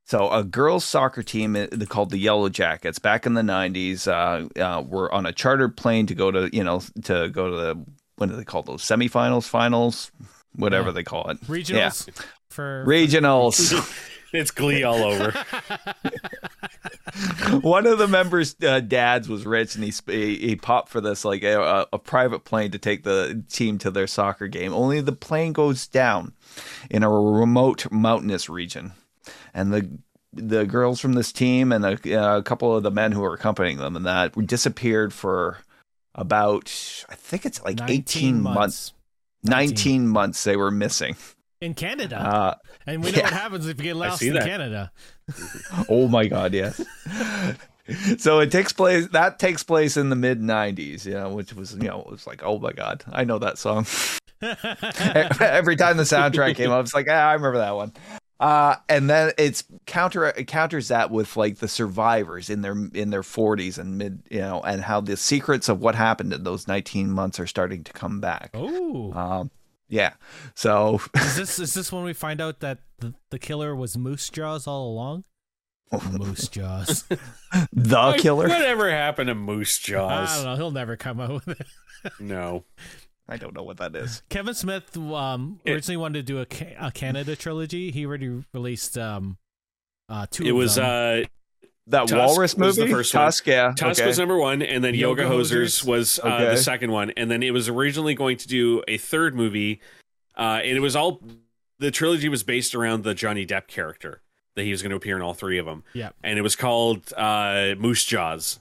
So a girls soccer team uh, called the Yellow Jackets back in the '90s uh, uh, were on a chartered plane to go to you know to go to the what do they call those semifinals, finals, whatever Yeah. they call it, Regionals Yeah. for regionals. [laughs] it's Glee all over. [laughs] One of the members' uh, dads was rich, and he he, he popped for this like a, a private plane to take the team to their soccer game. Only the plane goes down in a remote mountainous region, and the the girls from this team and a, a couple of the men who were accompanying them and that disappeared for about I think it's like eighteen months. 19 months they were missing. in Canada. Uh, and we know yeah. what happens if you get lost in that. Canada. [laughs] oh my god yes [laughs] so it takes place that takes place in the mid 90s you know which was you know it was like oh my god i know that song [laughs] every time the soundtrack came up it's like ah, i remember that one uh and then it's counter it counters that with like the survivors in their in their 40s and mid you know and how the secrets of what happened in those 19 months are starting to come back oh, um yeah so [laughs] is this is this when we find out that the, the killer was Moose Jaws all along? [laughs] Moose Jaws. [laughs] the Like, killer. Whatever happened to Moose Jaws? I don't know. He'll never come out with it. No. I don't know what that is. [laughs] Kevin Smith um, It- originally wanted to do a, a Canada trilogy. He already released um, uh, two. It of was them. uh That Tusk Walrus was movie. the first one. Tusk, yeah. Tusk okay. was number one, and then Yoga, Yoga Hosers Hosers? was uh, Okay. the second one, and then it was originally going to do a third movie, uh, and it was all the trilogy was based around the Johnny Depp character that he was going to appear in all three of them. Yeah. and it was called uh, Moose Jaws,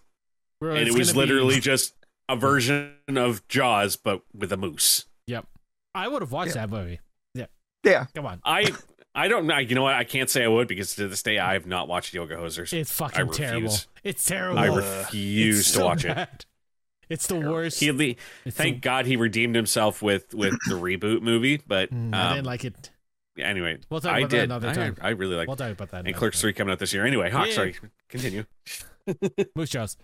Where and it was gonna be- literally just a version of Jaws but with a moose. Yep. I would have watched that movie. Yeah. Yeah. Come on. I I don't know. You know what? I can't say I would because to this day I have not watched Yoga Hosers. It's fucking refuse. terrible. It's terrible. I refuse It's to so watch it. It's the worst. He, le- It's thank the- God he redeemed himself with with the reboot movie, but Mm, I um, didn't like it. anyway, We'll talk I about that did. another I, time. I really like. We'll talk about that. and another Clerks time. three coming out this year. Anyway, Hawk, Yeah. sorry, continue. Moose Jaws.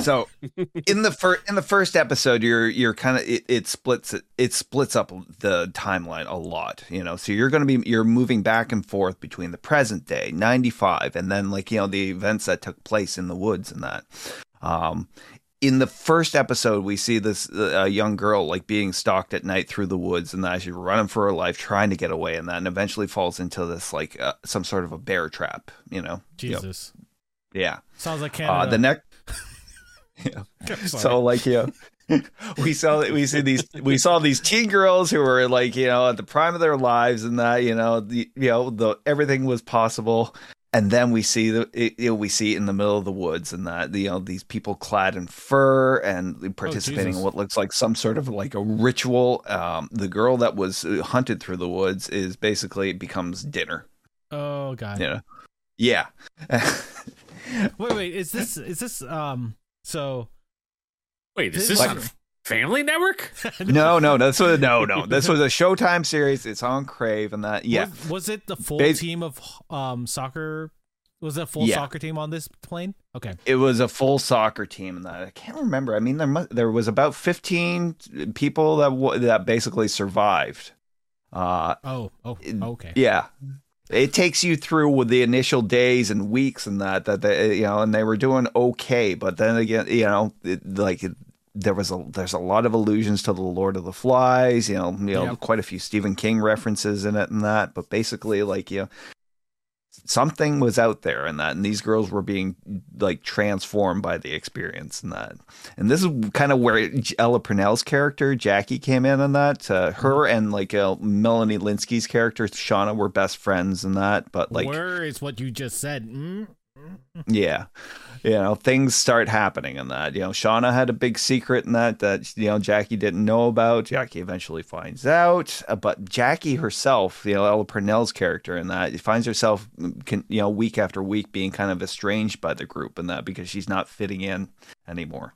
So [laughs] in the first in the first episode, you're you're kind of it, it splits it, it splits up the timeline a lot. You know, so you're going to be you're moving back and forth between the present day, ninety five, and then like you know the events that took place in the woods and that. Um, in the first episode, we see this uh, young girl like being stalked at night through the woods, and that she's running for her life, trying to get away, and that, and eventually falls into this like uh, some sort of a bear trap. You know. Jesus. Yeah. Sounds like Uh, the next. [laughs] Sorry. So like you know, [laughs] we saw we see these we saw these teen girls who were like you know at the prime of their lives and that you know the you know the everything was possible and then we see the it, you know, we see it in the middle of the woods and that you know these people clad in fur and participating in what looks like some sort of like a ritual um the girl that was uh, hunted through the woods is basically becomes dinner oh god. you know yeah [laughs] Wait, wait. Is this is this um? So Wait, is This this is- on Family Network? [laughs] no no this was no no this was a showtime series it's on crave and that yeah Was, was it the full Bas- team of um soccer? Was it a full Yeah. soccer team on this plane? Okay. it was a full soccer team and that I can't remember. I mean, there must, there was about fifteen people that w- that basically survived. Uh, Oh, oh, okay. yeah, it takes you through with the initial days and weeks and that that they, you know, and they were doing okay, but then again, you know, it, like. It, there was a there's a lot of allusions to the Lord of the Flies, you know, you know, quite a few Stephen King references in it and that, but basically like you know, something was out there and that and these girls were being like transformed by the experience and that and this is kind of where ella purnell's character jackie came in and that uh, her and like uh, melanie lynskey's character shauna were best friends and that but like Where is what you just said? Mm? yeah you know things start happening in that you know shauna had a big secret in that that you know jackie didn't know about jackie eventually finds out uh, but jackie herself you know ella purnell's character in that finds herself mm, you know week after week being kind of estranged by the group in that because she's not fitting in anymore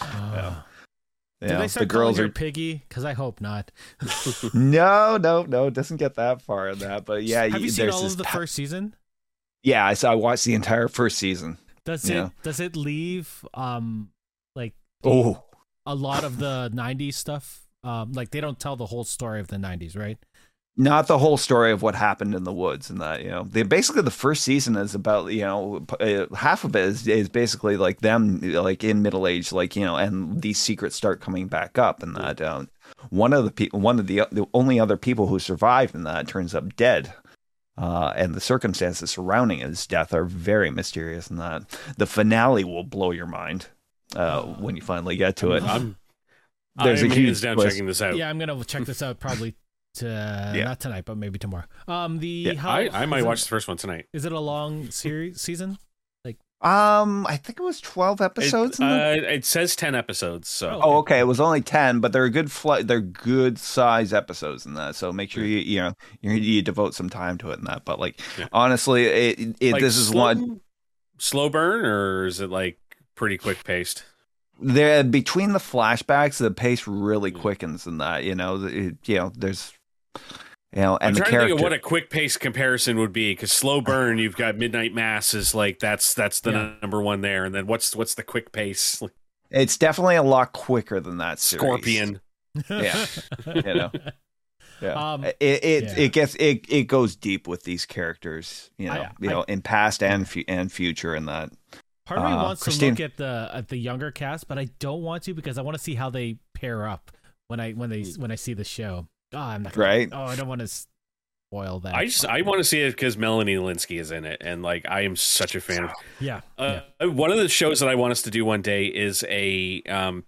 Uh, You Did know, they the start girls are Piggy? Because I hope not. [laughs] [laughs] no no no it doesn't get that far in that but yeah Have you seen all of the pa- first season? yeah I, saw, I watched the entire first season Does Yeah. it does it leave um like oh a lot of the '90s stuff? Um, like they don't tell the whole story of the '90s, right? not the whole story of what happened in the woods and that you know they basically the first season is about you know uh, half of it is, is basically like them like in middle age like you know and these secrets start coming back up and that um, one of the people one of the the only other people who survived in that turns up dead uh, and the circumstances surrounding his death are very mysterious and that the finale will blow your mind uh, when you finally get to it I'm There's a I'm huge down twist. checking this out. Yeah, I'm gonna check this out probably [laughs] to Yeah. not tonight, but maybe tomorrow. Um, the Yeah, how, I, I might is it- watch the first one tonight. Is it a long series season? Um i think it was 12 episodes It, uh, it says ten episodes, so Oh, okay. It was only ten, but they're good. Fl- they're good size episodes in that. So make sure you you know you, you devote some time to it in that. But like Yeah. honestly, it, it Like, this is slow, one slow burn, or is it like pretty quick paced? there between the flashbacks, the pace really quickens in that. You know, it, you know, there's you know, and I'm the trying character. to think of what a quick pace comparison would be because slow burn, you've got Midnight Mass is like that's that's the Yeah. number one there, and then what's what's the quick pace? It's definitely a lot quicker than that. Series. Scorpion. Yeah. [laughs] You know. Yeah. Um, it it, yeah. it gets it it goes deep with these characters, you know, I- you I- know, in past and fu- and future and that. Part of me Uh, wants Christine- to look at the at the younger cast, but I don't want to because I want to see how they pair up when I when they when I see the show. Oh, I'm not gonna- Right. Oh, I don't want to spoil that. I just I want to see it because Melanie Lynskey is in it, and like I am such a fan of [sighs] yeah. Uh, One of the shows that I want us to do one day is a um,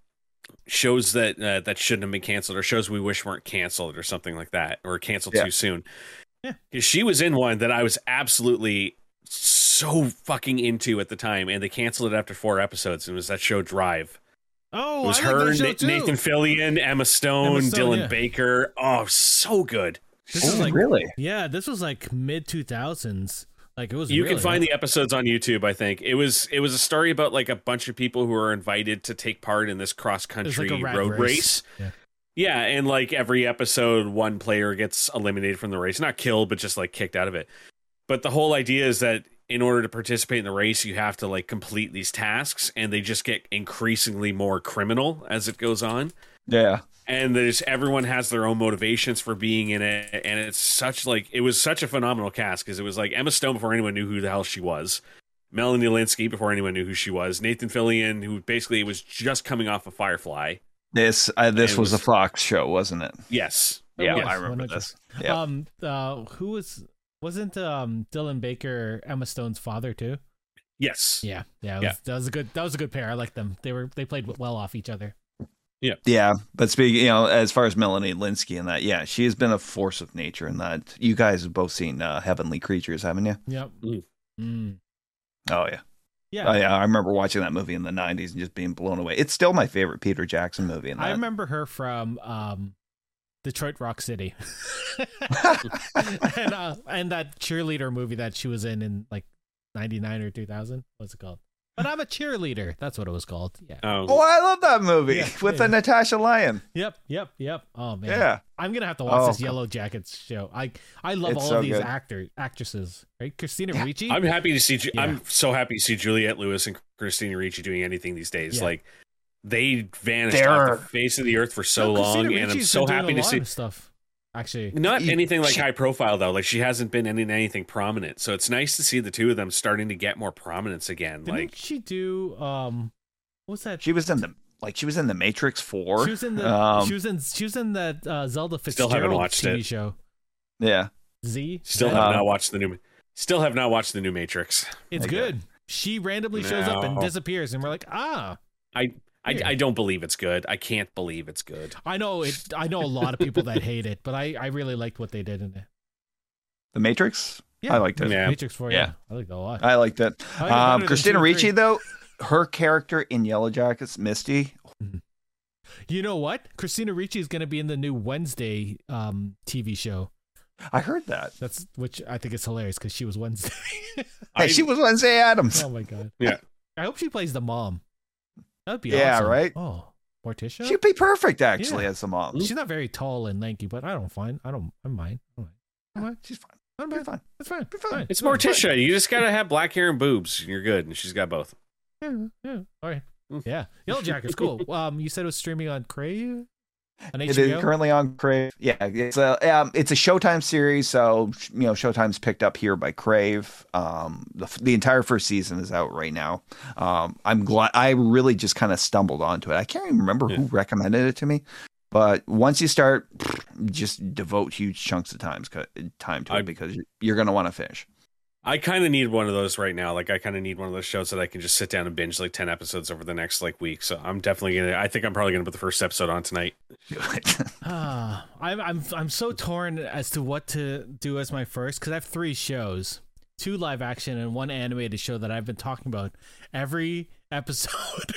shows that uh, that shouldn't have been canceled, or shows we wish weren't canceled, or something like that, or canceled Yeah. too soon. Yeah. 'Cause she was in one that I was absolutely so fucking into at the time, and they canceled it after four episodes. And it was that show Drive. Oh, It was I like her, that show Na- too. Nathan Fillion, Emma Stone, Emma Stone, Dylan yeah. Baker. Oh, so good. This is Oh, like really? yeah, this was like mid two thousands. Like it was. you really can find good. the episodes on youtube i think it was it was a story about like a bunch of people who were invited to take part in this cross country like a rat road race, Yeah. yeah and like every episode one player gets eliminated from the race not killed but just like kicked out of it but the whole idea is that in order to participate in the race you have to like complete these tasks and they just get increasingly more criminal as it goes on Yeah. and there's everyone has their own motivations for being in it and it's such like it was such a phenomenal cast because it was like emma stone before anyone knew who the hell she was melanie lynskey before anyone knew who she was nathan fillion who basically was just coming off of firefly This uh, this was, was- a Fox show, wasn't it? yes Yeah, yes, I remember this. Yeah. Um, uh, who was wasn't um Dylan Baker Emma Stone's father too? yes Yeah, yeah, it Yeah. that was a good that was a good pair. I like them. They were they played well off each other. Yeah, Yeah. but speaking, you know, as far as Melanie Lynskey and that, yeah, she has been a force of nature in that. You guys have both seen uh, Heavenly Creatures, haven't you? Yep. Mm. Mm. Oh yeah. Yeah. Oh yeah, I remember watching that movie in the '90s and just being blown away. It's still my favorite Peter Jackson movie. In that. I remember her from um, Detroit Rock City, [laughs] [laughs] and uh, and that cheerleader movie that she was in in like '99 or 2000. What's it called? But I'm a cheerleader. That's what it was called. Yeah. oh, Oh, I love that movie Yeah, with yeah. the Natasha Lyonne. Yep. Yep. Yep. Oh man. Yeah, I'm gonna have to watch Oh, this God. Yellow Jackets show. I I love It's all so of these good. actor actresses. Right? Christina Yeah. Ricci. i'm happy to see Yeah. i'm so happy to see juliette lewis and christina ricci doing anything these days Yeah. like they vanished They're- off the face of the earth for so No, long and i'm so been doing happy a to lot see of stuff. Actually, Not She- anything like she- high profile though. Like she hasn't been in anything prominent. So it's nice to see the two of them starting to get more prominence again. didn't like she do um, what's that? she was in the like she was in the Matrix Four. She was in the Um, she was in she was in that uh, Zelda Still Fitzgerald haven't watched TV it. show. yeah, Z. still Yeah. have Uh, not watched the new still have not watched the new Matrix. It's Okay. good. She randomly shows up and disappears, and we're like, ah. I I, I don't believe it's good. I can't believe it's good. I know it. I know a lot of people that hate it, but I, I really liked what they did in it. the Matrix. Yeah, I liked it. Yeah. Matrix Four. Yeah, Yeah. I liked it a lot. I liked it. I like it Um, Christina Ricci though, her character in Yellow Jackets, Misty. You know what? Christina Ricci is going to be in the new Wednesday um, TV show. I heard that. That's which I think is hilarious because she was Wednesday. [laughs] Hey, I- she was Wednesday Addams. oh my god. Yeah. I hope she plays the mom. That'd be Yeah, awesome. right? Oh, Morticia. She'd be perfect actually Yeah. as a mom. She's not very tall and lanky, but I don't find. I don't. I'm mine. I'm fine. She's fine. I'm fine. fine. That's fine. Be fine. It's fine. Morticia. You just gotta have black hair and boobs. and You're good. And she's got both. Yeah, yeah. All right. Mm. Yeah. Yellow Jacket's cool. [laughs] Um, you said it was streaming on Crave, on It is currently on Crave. Yeah, it's a um, it's a Showtime series, so you know Showtime's picked up here by Crave. Um, the the entire first season is out right now. Um, I'm glad. I really just kind of stumbled onto it. I can't even remember who recommended it to me, but once you start, just devote huge chunks of times time to it I- because you're gonna want to finish. I kind of need one of those right now. Like I kind of need one of those shows that I can just sit down and binge like ten episodes over the next like week. So I'm definitely gonna. I think I'm probably gonna put the first episode on tonight. [laughs] Ah, I'm I'm I'm so torn as to what to do as my first because I have three shows, two live action and one animated show that I've been talking about every episode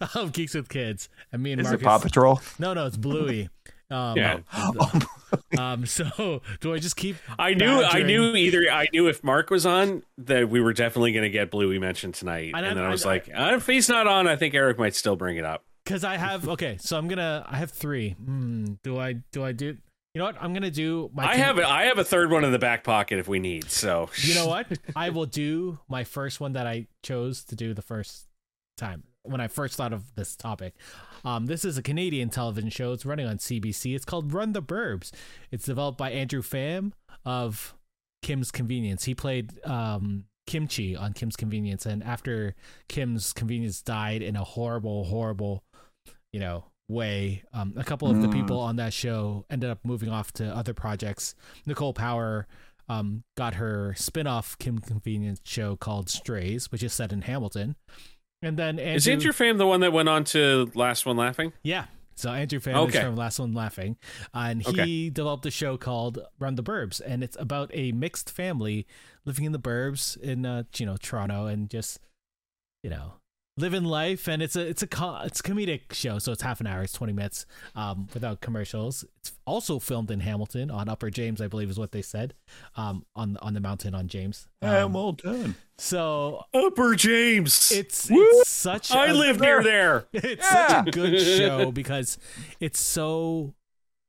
[laughs] of Geeks with Kids. And me and is Marcus. it Paw Patrol? No, no, it's Bluey. [laughs] Um, Yeah. [gasps] um. So [laughs] do I just keep? I knew. I knew either. I knew if Mark was on that we were definitely gonna get Bluey mentioned tonight. And And, I- then I was I- like, uh, if he's not on, I think Eric might still bring it up. because I have okay. So I'm gonna. I have three. Hmm, do I? Do I do? You know what? I'm gonna do my. I have. A, I have a third one in the back pocket if we need. So You know [laughs] what? I will do my first one that I chose to do the first time. when I first thought of this topic. Um, this is a Canadian television show. It's running on CBC. It's called Run the Burbs. It's developed by Andrew Pham of Kim's Convenience. He played um, Kimchi on Kim's Convenience, and after Kim's Convenience died in a horrible, horrible, you know, way, um, a couple of the Mm. people on that show ended up moving off to other projects. Nicole Power um, got her spin-off Kim Convenience show called Strays, which is set in Hamilton. And then Andrew, Is Andrew Pham the one that went on to Last One Laughing? yeah. So Andrew Pham Okay. is from Last One Laughing, and he Okay. developed a show called Run the Burbs, and it's about a mixed family living in the burbs in uh, you know Toronto, and just you know living life. And it's a it's a it's a comedic show, so it's half an hour, it's twenty minutes, um, without commercials. It's also filmed in Hamilton on Upper James, I believe is what they said, um, on on the mountain on James. Um, Hamilton. so Upper James. it's it's such I a- live near there. [laughs] it's Yeah. such a good show [laughs] because it's so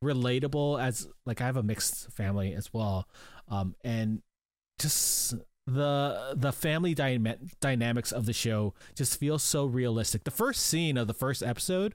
relatable as like I have a mixed family as well. Um and just the the family dyna- dynamics of the show just feels so realistic. The first scene of the first episode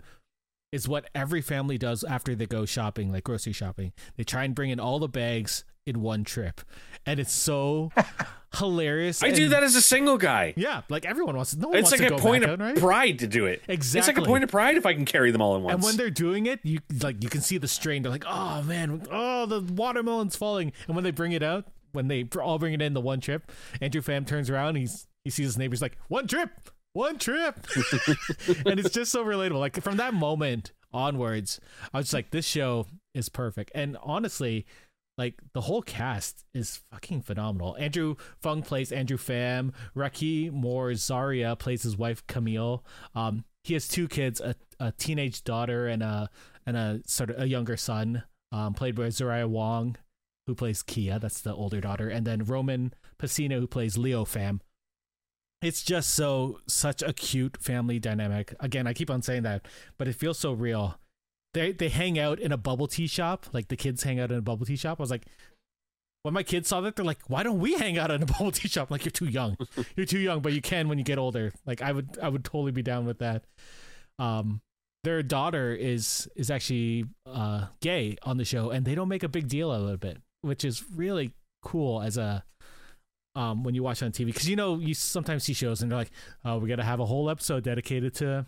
is what every family does after they go shopping, like grocery shopping. They try and bring in all the bags in one trip. And it's so [laughs] hilarious. I do that as a single guy. Yeah, like everyone wants. No one It's wants like to a go point of out, right? pride to do it. Exactly, it's like a point of pride if I can carry them all in once. And when they're doing it, you like you can see the strain. They're like, "Oh man, oh the watermelon's falling." And when they bring it out, when they all bring it in the one trip, Andrew Pham turns around. He's he sees his neighbors like, "One trip, one trip," [laughs] and it's just so relatable. Like from that moment onwards, I was like, "This show is perfect." And honestly. Like the whole cast is fucking phenomenal. Andrew Phung plays Andrew Pham. Rakhee Morzaria plays his wife Camille. Um, he has two kids, a, a teenage daughter and a and a sort of a younger son, um, played by Zariah Wong, who plays Kia. That's the older daughter, and then Roman Pacino, who plays Leo Pham. It's just so such a cute family dynamic. Again, I keep on saying that, but it feels so real. They they hang out in a bubble tea shop, like the kids hang out in a bubble tea shop. I was like, when my kids saw that, they're like, "Why don't we hang out in a [laughs] bubble tea shop?" Like you're too young, [laughs] you're too young, but you can when you get older. Like I would I would totally be down with that. Um, their daughter is is actually uh gay on the show, and they don't make a big deal out of it, which is really cool as a um when you watch it on TV because you know you sometimes see shows and they're like, oh, we got to have a whole episode dedicated to.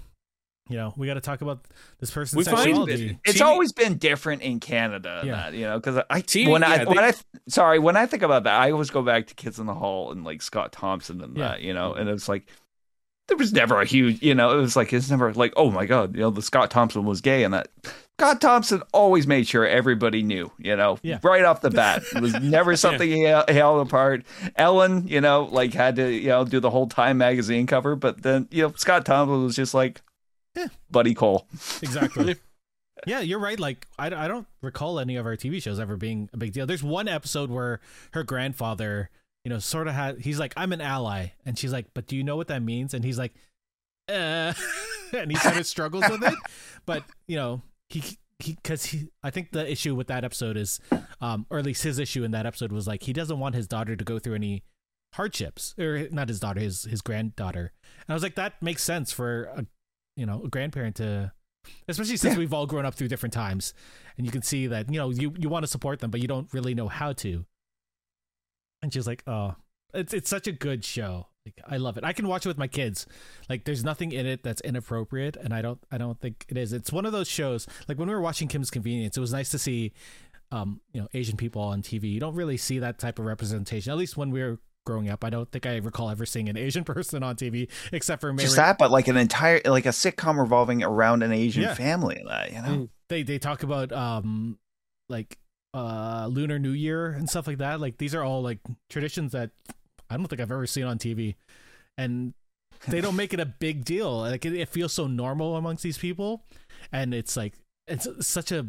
You know, we got to talk about this person's We find sexuality. It's TV always been different in Canada, Yeah. that, you know, because I TV when I yeah, when I sorry when I think about that, I always go back to Kids in the Hall and like Scott Thompson and Yeah. that, you know, and it's like there was never a huge, you know, it was like it's never like oh my god, you know, the Scott Thompson was gay and that Scott Thompson always made sure everybody knew, you know, Yeah. right off the [laughs] bat. It was never something he held- held apart. Ellen, you know, like had to, you know, do the whole Time magazine cover, but then, you know, Scott Thompson was just like Yeah. Buddy Cole. Exactly. [laughs] yeah, you're right. Like, I, I don't recall any of our TV shows ever being a big deal. There's one episode where her grandfather, you know, sort of had, he's like, I'm an ally. And she's like, but do you know what that means? And he's like, uh, [laughs] and he kind of struggles with it. But, you know, he, he, cause he, I think the issue with that episode is, um, or at least his issue in that episode was like, he doesn't want his daughter to go through any hardships or not his daughter, his, his granddaughter. And I was like, that makes sense for a, you know, a grandparent to, especially since Yeah. we've all grown up through different times and you can see that you know you, you want to support them but you don't really know how to and she's like oh it's it's such a good show like i love it. I can watch it with my kids. Like there's nothing in it that's inappropriate and i don't i don't think it is. It's one of those shows like when we were watching kim's convenience it was nice to see um you know asian people on tv you don't really see that type of representation at least when we were growing up. I don't think i recall ever seeing an asian [laughs] person on tv except for maybe just that, but like an entire like a sitcom revolving around an Asian Yeah. family. That you know, they they talk about um like uh lunar new year and stuff like that. Like these are all like traditions that i don't think i've ever seen on tv and they don't make it a big deal. Like it, it feels so normal amongst these people. And it's like it's such a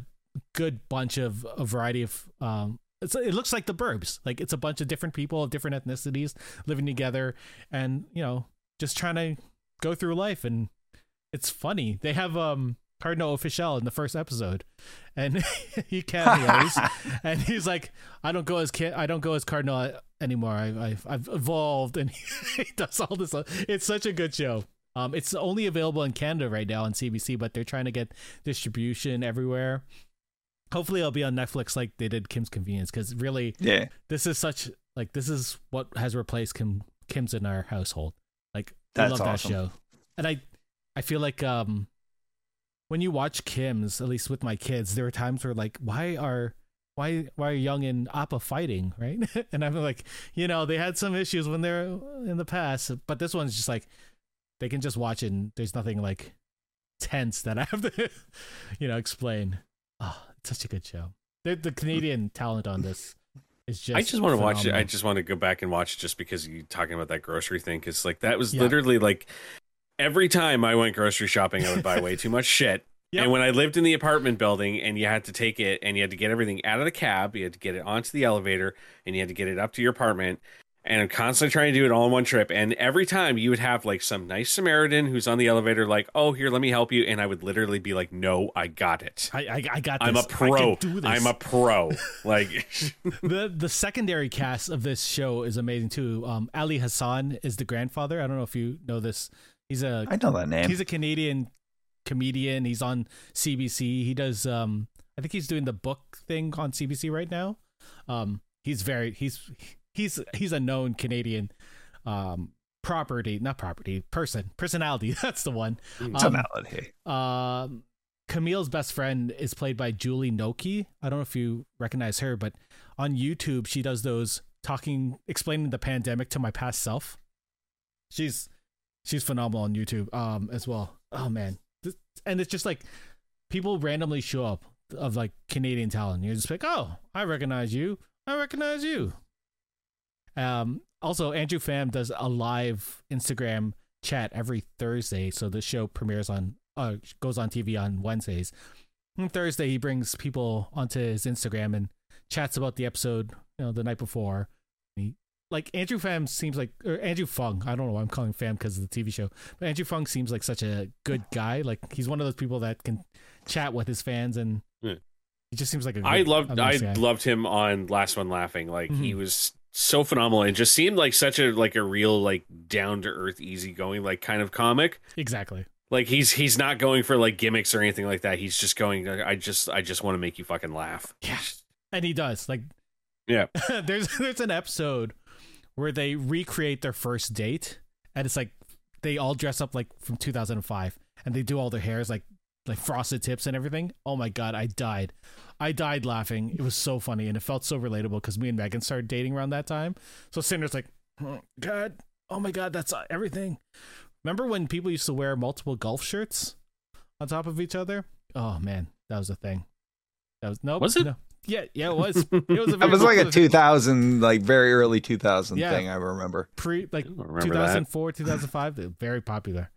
good bunch of a variety of um it's, it looks like the burbs. Like it's a bunch of different people of different ethnicities living together and you know just trying to go through life. And it's funny. They have um Cardinal Offishall in the first episode and [laughs] he cameos [laughs] and he's like i don't go as Ca- i don't go as cardinal anymore I, I've, I've evolved and [laughs] he does all this it's such a good show Um, it's only available in Canada right now on CBC, but they're trying to get distribution everywhere. Hopefully, it'll be on Netflix like they did Kim's Convenience because really, Yeah. this is such like this is what has replaced Kim Kim's in our household. Like That's we love awesome. that show, and I I feel like um when you watch Kim's, at least with my kids, there are times where like why are why why are Young and Appa fighting, right? [laughs] and I'm like, you know, they had some issues when they're in the past, but this one's just like they can just watch it and there's nothing like tense that I have to [laughs] you know explain. Oh, it's such a good show. The, the Canadian talent on this is just I just want to watch it. I just want to go back and watch it just because you talking about that grocery thing. Because like that was Yeah. literally like every time I went grocery shopping, I would buy way too much shit. [laughs] Yep. And when I lived in the apartment building, and you had to take it, and you had to get everything out of the cab, you had to get it onto the elevator, and you had to get it up to your apartment. And I'm constantly trying to do it all in one trip. And every time you would have like some nice Samaritan who's on the elevator, like, "Oh, here, let me help you," and I would literally be like, "No, I got it. I, I, I got this. I'm a I can pro. do this. I'm a pro." [laughs] Like, the the secondary cast of this show is amazing too. Um, Ali Hassan is the grandfather. I don't know if you know this. He's a I know that name. he's a Canadian comedian. He's on CBC. He does um I think he's doing the book thing on CBC right now. Um he's very he's he's he's a known Canadian um property, not property, person, personality. [laughs] That's the one. Um, Personality. um Camille's best friend is played by Julie Nolke. I don't know if you recognize her, but on YouTube she does those talking explaining the pandemic to my past self. She's she's phenomenal on YouTube um as well. Oh man. And it's just like people randomly show up of like Canadian talent. You're just like, "Oh, I recognize you. I recognize you." Um also Andrew Pham does a live Instagram chat every Thursday, so the show premieres on uh goes on TV on Wednesdays. On Thursday he brings people onto his Instagram and chats about the episode, you know, the night before. He, like Andrew Pham seems like or Andrew Phung. I don't know why I'm calling Pham because of the TV show, but Andrew Phung seems like such a good guy. Like he's one of those people that can chat with his fans, and Yeah. he just seems like a. I good- loved I guy. loved him on Last One Laughing. Like he Mhm. was so phenomenal and just seemed like such a like a real like down to earth, easygoing like kind of comic. exactly. Like he's he's not going for like gimmicks or anything like that. He's just going. I just I just want to make you fucking laugh. Yeah. and he does like Yeah. [laughs] there's there's an episode where they recreate their first date and it's like they all dress up like from 2005 and they do all their hairs like like frosted tips and everything. Oh my god i died. I died laughing. It was so funny and it felt so relatable because me and megan started dating around that time. So cinder's like oh god oh my god that's uh, everything. Remember when people used to wear multiple golf shirts on top of each other? Oh man that was a thing. That was nope Was it? no. Yeah yeah it was [laughs] it was a That very was like a 2000, like very early 2000 Yeah. thing. I remember. pre like remember 2004 2005 they're very popular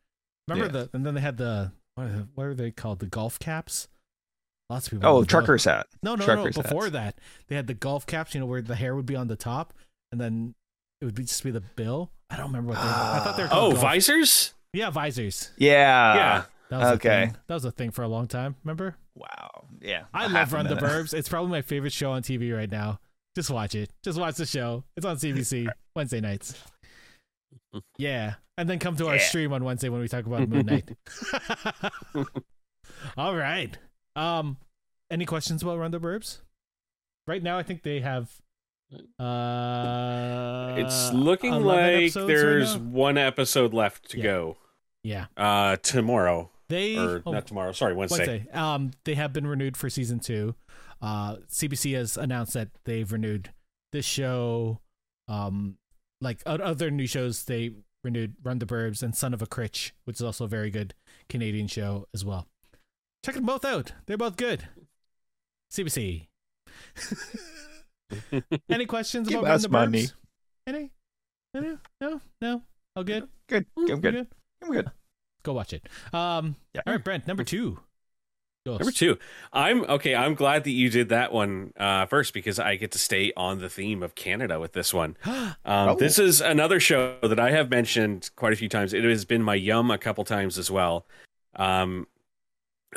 remember Yeah. the and then they had the what are, what are they called the golf caps lots of people Oh, had the trucker's hat. no no truckers no before hats. that they had the golf caps you know where the hair would be on the top and then it would be just be the bill i don't remember what they were i thought they were Oh, golf- visors. yeah visors Yeah. yeah. that was Okay. a thing. that was a thing for a long time remember Wow. Yeah. i love run the burbs. It's probably my favorite show on tv right now. Just watch it. Just watch the show. It's on cbc [laughs] wednesday nights. Yeah. And then come to our stream on wednesday when we talk about moon knight. [laughs] [laughs] All right. Um any questions about run the burbs? Right now i think they have uh It's looking like episodes right there's one episode left to Yeah. go. yeah. Uh, tomorrow they or oh, not tomorrow. Sorry, Wednesday. Wednesday. Um, they have been renewed for season two. Uh, CBC has announced that they've renewed this show. Um, like other new shows, they renewed Run the Burbs and Son of a Critch, which is also a very good Canadian show as well. Check them both out; they're both good. CBC. [laughs] Any questions Give about Run the money. Burbs? Any? Any? No, no. All good. Good. I'm You good. I'm good. Go watch it. Um. Yeah. All right, Brent. Number two. Number two, I'm okay. I'm glad that you did that one uh, first because I get to stay on the theme of Canada with this one. [gasps] Um, Oh. This is another show that I have mentioned quite a few times. It has been my yum a couple times as well. Um,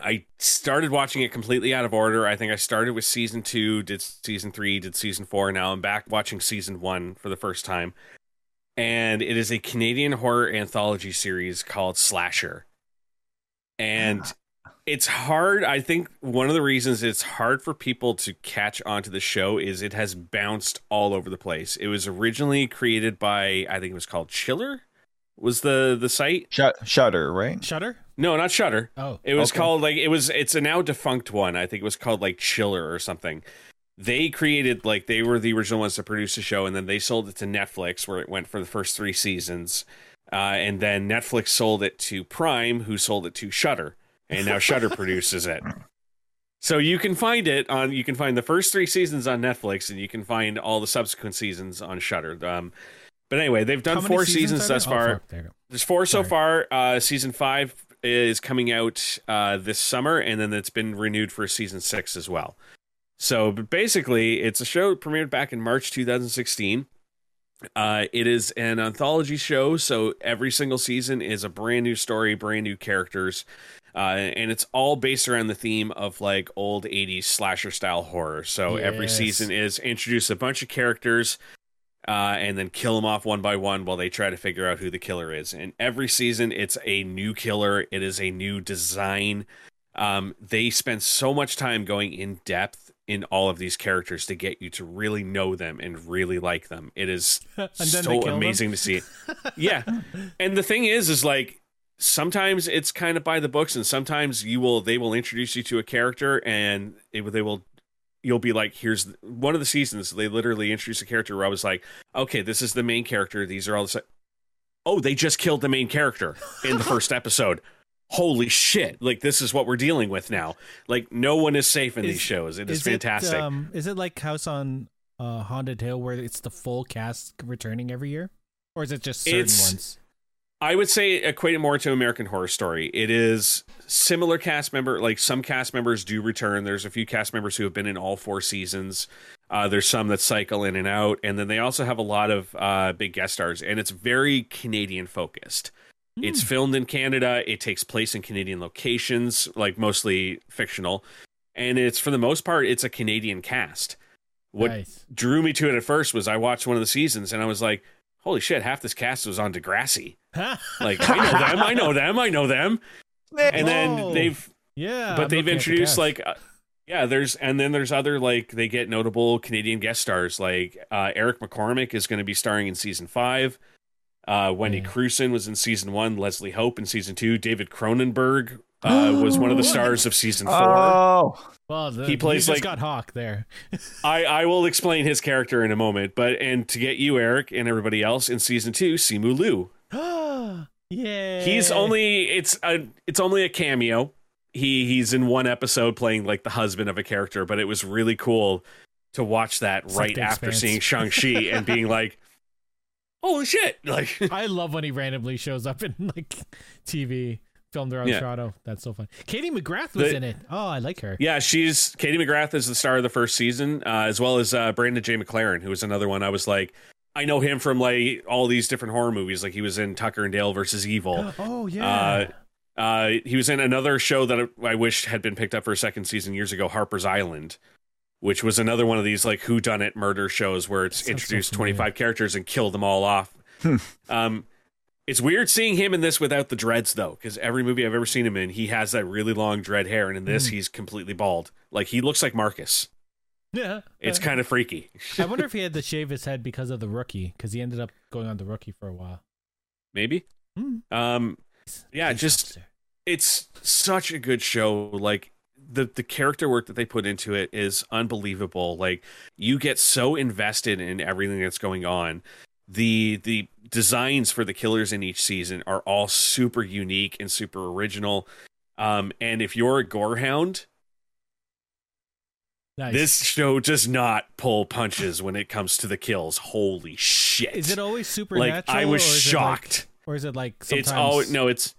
I started watching it completely out of order. I think I started with season two, did season three, did season four. Now I'm back watching season one for the first time. And it is a Canadian horror anthology series called Slasher. And ah. it's hard. I think one of the reasons it's hard for people to catch onto the show is it has bounced all over the place. It was originally created by I think it was called Chiller. Was the the site? Shut, Shudder, right? Shudder? No, not Shudder. Oh, It was Okay. called like it was. It's a now defunct one. I think it was called like Chiller or something. They created like they were the original ones to produce the show, and then they sold it to Netflix, where it went for the first three seasons. Uh, and then Netflix sold it to Prime, who sold it to Shudder, and now Shudder [laughs] produces it. So you can find it on. You can find the first three seasons on Netflix, and you can find all the subsequent seasons on Shudder. Um, but anyway, they've done four seasons, there? thus Oh, far. fuck, there you go. There's four so far. Uh, season five is coming out uh, this summer, and then it's been renewed for season six as well. So, but basically, it's a show premiered back in March 2016. Uh, it is an anthology show, so every single season is a brand new story, brand new characters, uh, and it's all based around the theme of like old 80s slasher style horror. So every season is introduce a bunch of characters uh, and then kill them off one by one while they try to figure out who the killer is. And every season, it's a new killer. It is a new design. Um, they spend so much time going in depth in all of these characters to get you to really know them and really like them. It is [laughs] And then they so kill them? amazing to see. [laughs] yeah, and the thing is, is like sometimes it's kind of by the books, and sometimes you will they will introduce you to a character, and it, they will you'll be like, here's the- one of the seasons they literally introduced a character where I was like, okay, this is the main character. These are all the. Oh, they just killed the main character in the [laughs] first episode. Holy shit! Like this is what we're dealing with now. Like no one is safe in Is- these shows. It is, Is fantastic. It, um, is it like House on uh, Haunted Hill where it's the full cast returning every year? Or is it just certain It's- ones? I would say equate it more to American Horror Story. It is similar cast member, like some cast members do return. There's a few cast members who have been in all four seasons. Uh, there's some that cycle in and out, and then they also have a lot of uh, big guest stars, and it's very Canadian focused. It's Hmm. filmed in Canada. It takes place in Canadian locations, like mostly fictional, and it's for the most part it's a Canadian cast. What Nice. drew me to it at first was I watched one of the seasons and I was like, "Holy shit! Half this cast was on Degrassi." [laughs] Like I know them, I know them, I know them. And Whoa. then they've, yeah, but I'm they've looking at the introduced like, uh, yeah, there's, and then there's other like they get notable Canadian guest stars like uh, Eric McCormack is going to be starring in season five. Uh, Wendy Yeah. Cruson was in season one. Leslie Hope in season two. David Cronenberg uh, [gasps] was one of the stars of season four. Oh, well, the, he plays, you like- just got Hawk there. [laughs] I, I will explain his character in a moment, but and to get you, Eric, and everybody else in season two, Simu Liu. [gasps] yeah, He's only it's a it's only a cameo. He he's in one episode playing like the husband of a character, but it was really cool to watch that It's right The after Expanse. seeing Shang Chi and being [laughs] like, "Holy shit!" [laughs] Like, I love when he randomly shows up in like TV filmed around Yeah. Toronto. That's so fun. Katie McGrath was The- in it. Oh, I like her. yeah, she's Katie McGrath is the star of the first season, uh, as well as uh, Brandon J. McLaren, who was another one. I was like, I know him from like all these different horror movies. Like he was in Tucker and Dale versus Evil. [gasps] Oh yeah. Uh, he was in another show that I wish had been picked up for a second season years ago, Harper's Island, which was another one of these like who done it murder shows where it's That sounds so introduced 25 characters and kill them all off. um, it's weird seeing him in this without the dreads though, because every movie I've ever seen him in, he has that really long dread hair, and in this, Mm. he's completely bald. Like he looks like Marcus. yeah. It's kind of freaky. I wonder [laughs] if he had to shave his head because of the rookie, because he ended up going on the rookie for a while. Maybe. Hmm. Um, Yeah, Police just- officer. it's such a good show like the the character work that they put into it is unbelievable like you get so invested in everything that's going on the the designs for the killers in each season are all super unique and super original um and if you're a gorehound nice. this show does not pull punches when it comes to the kills holy shit is it always supernatural? like i was or shocked like- or is it like sometimes? it's all no it's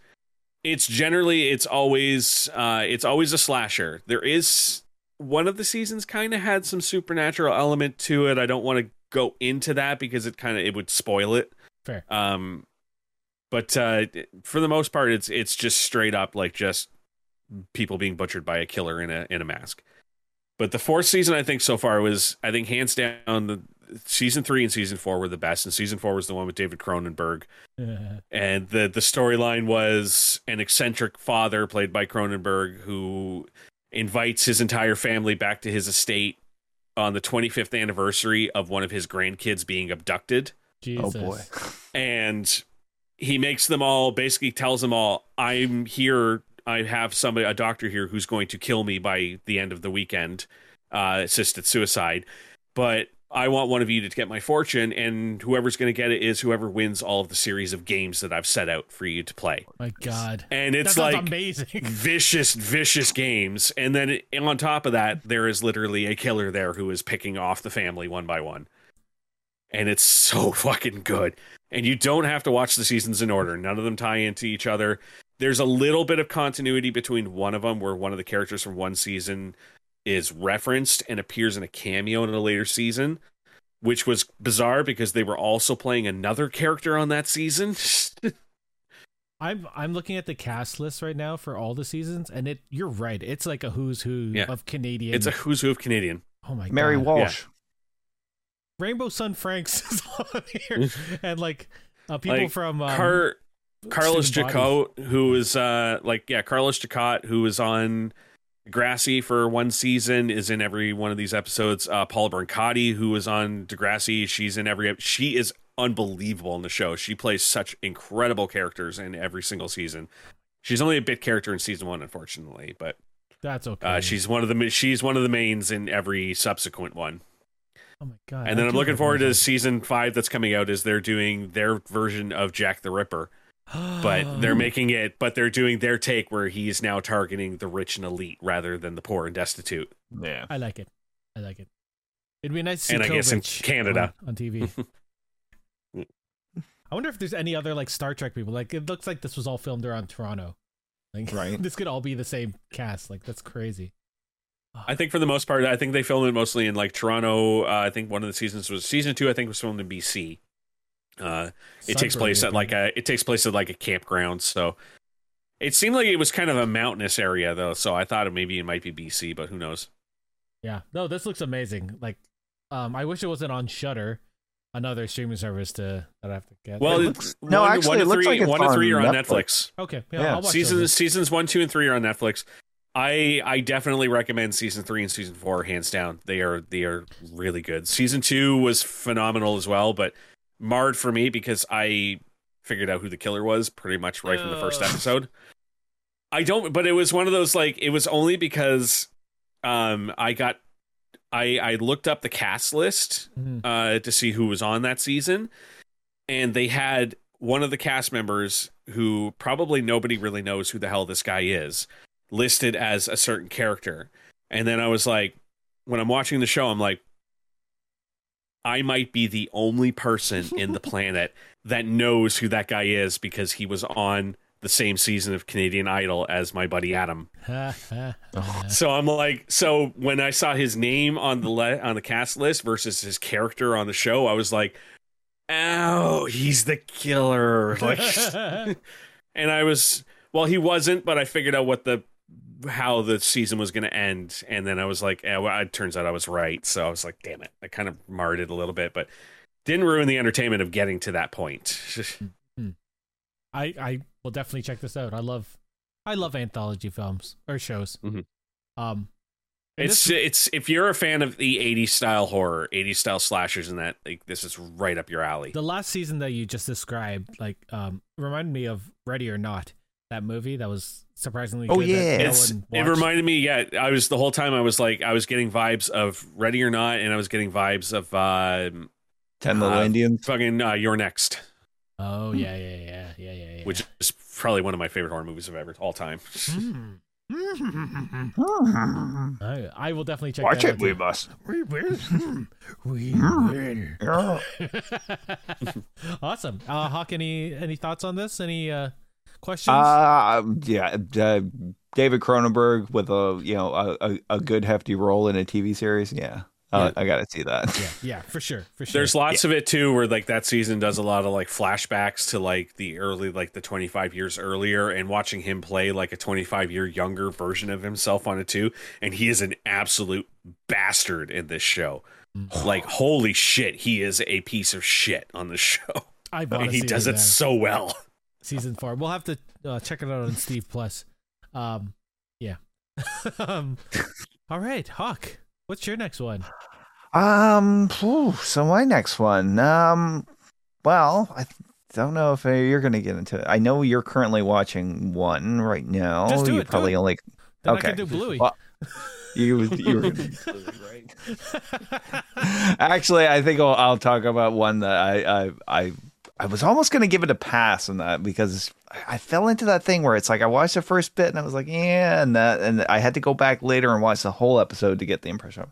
it's generally it's always uh it's always a slasher. There is one of the seasons kind of had some supernatural element to it. I don't want to go into that because it kind of it would spoil it. Fair. um but uh for the most part it's it's just straight up like just people being butchered by a killer in a in a mask. But the fourth season, I think so far was, I think hands down, the season three and season four were the best, and season four was the one with David Cronenberg. and the the storyline was an eccentric father played by Cronenberg who invites his entire family back to his estate on the 25th anniversary of one of his grandkids being abducted Jesus. Oh boy. [laughs] and he makes them all basically tells them all i'm here i have somebody a doctor here who's going to kill me by the end of the weekend uh assisted suicide but i want one of you to get my fortune and whoever's going to get it is whoever wins all of the series of games that i've set out for you to play. My God. and it's like amazing. [laughs] vicious vicious games. And then it- on top of that there is literally a killer there who is picking off the family one by one. And it's so [laughs] fucking good. And you don't have to watch the seasons in order. None of them tie into each other. There's a little bit of continuity between one of them where one of the characters from one season is referenced and appears in a cameo in a later season which was bizarre because they were also playing another character on that season [laughs] I'm I'm looking at the cast list right now for all the seasons, and it you're right. It's like a who's who Yeah. of Canadian. it's a who's who of canadian oh my God. Mary God. Walsh. Rainbow Sun Franks [laughs] is on here, [laughs] and like uh, people Like, from um, Car- Carlos Jacot, who is uh like yeah, Carlos Jacot, who is on Degrassi for one season, is in every one of these episodes. Uh, Paula Brancati, who is on Degrassi, she's in every. She is unbelievable in the show. She plays such incredible characters in every single season. She's only a bit character in season one, unfortunately, but That's okay. uh, she's one of the she's one of the mains in every subsequent one. oh my god. And then I I'm looking forward to season five that's coming out. Is they're doing their version of Jack the Ripper but they're [gasps] making it but they're doing their take where he's now targeting the rich and elite rather than the poor and destitute Yeah. I like it. I like it. It'd be nice to see And I guess in Canada. on, on TV. [laughs] I wonder if there's any other like Star Trek people. Like it looks like this was all filmed around Toronto. Like [laughs] Right. this could all be the same cast. Like that's crazy. i think for the most part i think they filmed it mostly in like toronto uh, i think one of the seasons was season two i think was filmed in bc uh, it takes place at like a it takes place at like a campground so it seemed like it was kind of a mountainous area though so i thought it maybe it might be bc but who knows Yeah. No, this looks amazing. Like, um, I wish it wasn't on Shudder, another streaming service to that I have to get. well It it looks- no, one, actually, one it to looks three like it's one to three on are on Netflix. netflix okay. Yeah. yeah, I'll watch seasons those. seasons one, two, and three are on Netflix. I I definitely recommend season three and season four hands down. They are they are really good. Season two was phenomenal as well, but marred for me because I figured out who the killer was pretty much right from the first episode. I don't, but it was one of those like it was only because um I got I I looked up the cast list Mhm. uh, to see who was on that season, and they had one of the cast members who probably nobody really knows who the hell this guy is listed as a certain character, and then I was like, when I'm watching the show, I'm like, I might be the only person in the [laughs] planet that knows who that guy is because he was on the same season of Canadian Idol as my buddy Adam. [laughs] Oh. So I'm like, so when I saw his name on the le- on the cast list versus his character on the show, I was like, "Ow, he's the killer!" [laughs] Like, and I was, well, he wasn't, but I figured out what the how the season was going to end, and then I was like, eh, well, it turns out I was right. So I was like, damn it, I kind of marred it a little bit, but didn't ruin the entertainment of getting to that point. [laughs] I I will definitely check this out. I love I love anthology films or shows. Mhm. Um, It's this- it's if you're a fan of the 80s style horror, 80s style slashers, and that like this is right up your alley. the last season that you just described, like, um, reminded me of Ready or Not, that movie that was surprisingly. Oh, good that yeah. no It's, one it reminded me, yeah. I was the whole time I was like, I was getting vibes of Ready or Not, and I was getting vibes of um Ten Little Uh, Indians. fucking uh, You're Next, Oh yeah, yeah, yeah, yeah, yeah, yeah. which is probably one of my favorite horror movies of ever all time. Hmm. [laughs] [laughs] I, I will definitely check. Watch that it, out we too. must. [laughs] We will. we will. awesome. Uh, Hawk, any any thoughts on this? Any uh, questions? Uh, yeah, uh, David Cronenberg with a you know a, a, a good hefty role in a TV series. Yeah, Uh, I gotta see that. Yeah, yeah, for sure, for sure. There's lots of it too, where like that season does a lot of like flashbacks to like the early, like the 25 years earlier, and watching him play like a 25 year younger version of himself on it too. And he is an absolute bastard in this show. Mm. Like, holy shit, he is a piece of shit on the [laughs] show, I want and he does it it now. so well. Season four. We'll have to uh, check it out on Steve Plus. Um, yeah. [laughs] um, all right, Hawk. What's your next one? Um, so my next one. Um, well, I don't know if you're gonna get into it. I know you're currently watching one right now. Just do you it, do probably it. only Then Okay. I can do Bluey. Well, you you [laughs] were. [laughs] Actually, I think I'll, I'll talk about one that I I I, I was almost going to give it a pass on that because I fell into that thing where it's like I watched the first bit and I was like, yeah, and that and I had to go back later and watch the whole episode to get the impression.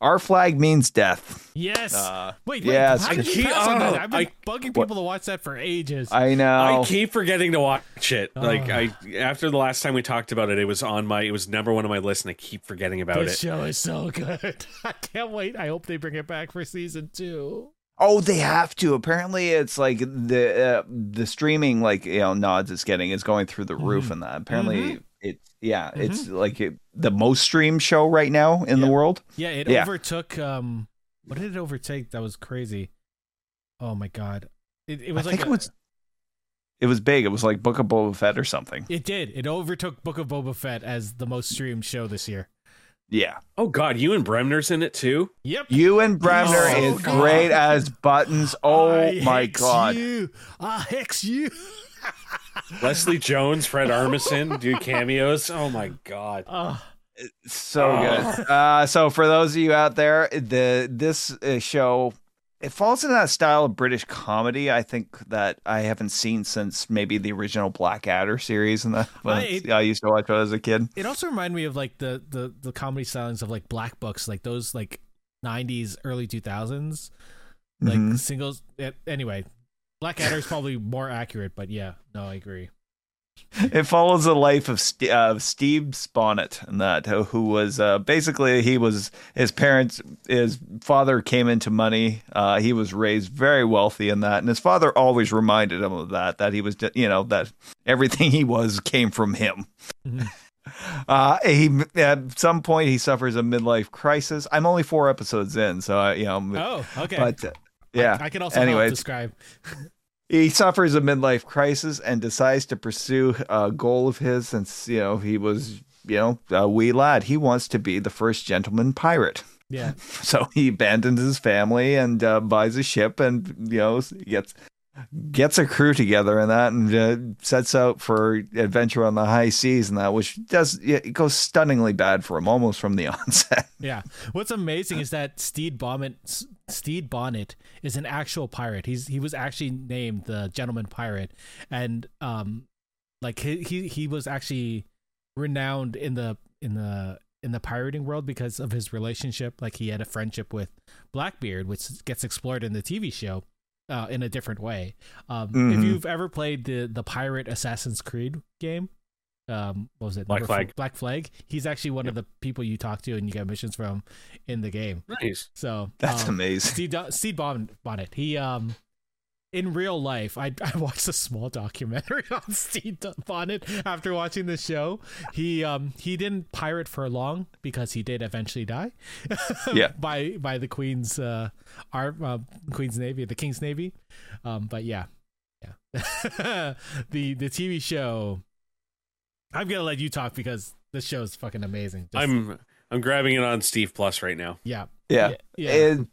Our flag means death. yes. Uh, wait, wait. yes. how did you I pass on that? keep- I've been I- bugging people to watch that for ages. I know. I keep forgetting to watch it. Like Oh. I, after the last time we talked about it, it was on my, it was number one on my list, and I keep forgetting about this it. show is so good. [laughs] I can't wait. I hope they bring it back for season two. Oh, they have to. Apparently, it's like the uh, the streaming like you know nods it's getting is going through the roof, Mhm. and that apparently Mm-hmm. it's yeah, it's like it, the most streamed show right now in Yeah. the world. Yeah, it Yeah. overtook. Um, what did it overtake? That was crazy. Oh my god! It, it was I like think a- it was it was big. It was like Book of Boba Fett or something. It did. It overtook Book of Boba Fett as the most streamed show this year. Yeah, Oh God, Ewan Bremner's in it too. Yep. Ewan Bremner Oh, is God. great as Buttons. Oh I my hex god! You. I hex you. [laughs] Leslie Jones, Fred Armisen do cameos. Oh my God. Oh, so Oh. good. Uh, so for those of you out there, the this uh, show it falls into that style of British comedy. I think that I haven't seen since maybe the original Blackadder series, and that [laughs] when I- I, used to watch it as a kid. it also reminded me of like the the the comedy stylings of like Black Books, like those like '90s, early 2000s, like Mhm. singles. Anyway, Blackadder is probably more accurate, but yeah, no, I agree. [laughs] It follows the life of St- uh, Stede Bonnet, and that who was uh, basically he was his parents. His father came into money. Uh, he was raised very wealthy in that, and his father always reminded him of that. That he was, you know, that everything he was came from him. Mhm. [laughs] Uh, he at some point he suffers a midlife crisis. I'm only four episodes in, so I, you know, Oh, okay. but uh, yeah. I can also help describe. [laughs] he suffers a midlife crisis and decides to pursue a goal of his since you know he was you know a wee lad he wants to be the first gentleman pirate Yeah. [laughs] so he abandons his family and uh, buys a ship and you know gets gets a crew together and that and uh, sets out for adventure on the high seas and that which does it goes stunningly bad for him almost from the [laughs] onset Yeah. What's amazing is that Stede Bonnet, Stede Bonnet is an actual pirate. He's he was actually named the Gentleman Pirate, and um, like he he, he was actually renowned in the in the in the pirating world because of his relationship. Like he had a friendship with Blackbeard, which gets explored in the TV show. Uh, in a different way. Um, If Mhm. you've ever played the the pirate Assassin's Creed game, um, what was it? Black Number four- Flag. Black Flag. He's actually one of the people you talk to and you get missions from in the game. Nice. So that's um, amazing Steve, Do- Steve Bon- Bonnet. He um in real life, I I watched a small documentary [laughs] on Stede Bonnet after watching the show. He um he didn't pirate for long because he did eventually die. [laughs] Yeah. by by the Queen's uh our uh, Queen's Navy, the King's Navy. Um, but yeah, yeah. [laughs] the the TV show. I'm gonna let you talk because this show is fucking amazing. Just- I'm I'm grabbing it on Steve Plus right now. yeah yeah yeah. It,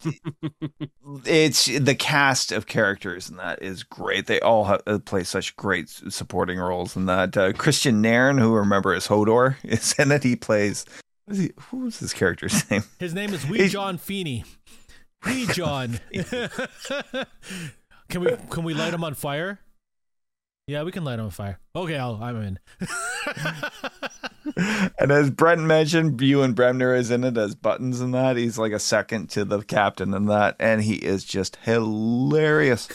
[laughs] it's the cast of characters and that is great. They all have, uh, play such great supporting roles and that. Uh, Kristian Nairn, who remember as Hodor, [laughs] is in it. He plays. what is he- Who was his character's [laughs] name? His name is Wee He's- John Feeney. Wee John. can we can we light him on fire? Yeah, we can light him on fire. Okay, I'll, I'm in. [laughs] and as Brent mentioned, Ewan Bremner is in it as Buttons and that. He's like a second to the captain and that, and he is just hilarious.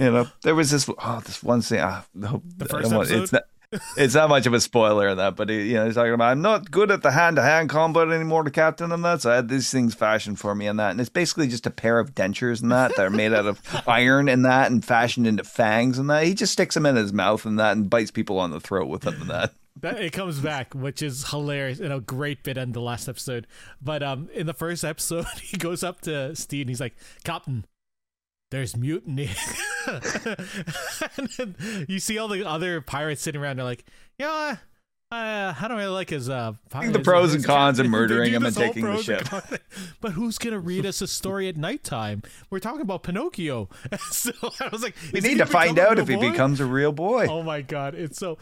You know, there was this oh this one scene. Uh, the The first It's episode? not, it's not much of a spoiler in that, but he, you know, he's talking about I'm not good at the hand to hand combat anymore, the captain, and that. So I had these things fashioned for me and that, and it's basically just a pair of dentures and that that are made out of [laughs] iron and that, and fashioned into fangs and that. He just sticks them in his mouth and that, and bites people on the throat with them and that. [laughs] That, it comes back, which is hilarious and a great bit in the last episode. But um, in the first episode, [laughs] he goes up to Steve and he's like, "Captain, there's mutiny." [laughs] and then you see all the other pirates sitting around. They're like, "Yeah, uh, I don't really like his uh." Think the his- pros and his cons of [laughs] murdering him and taking the ship. [laughs] But who's gonna read us a story at nighttime? We're talking about Pinocchio. so I was like, We need to find out if he boy? becomes a real boy. Oh my god, it's so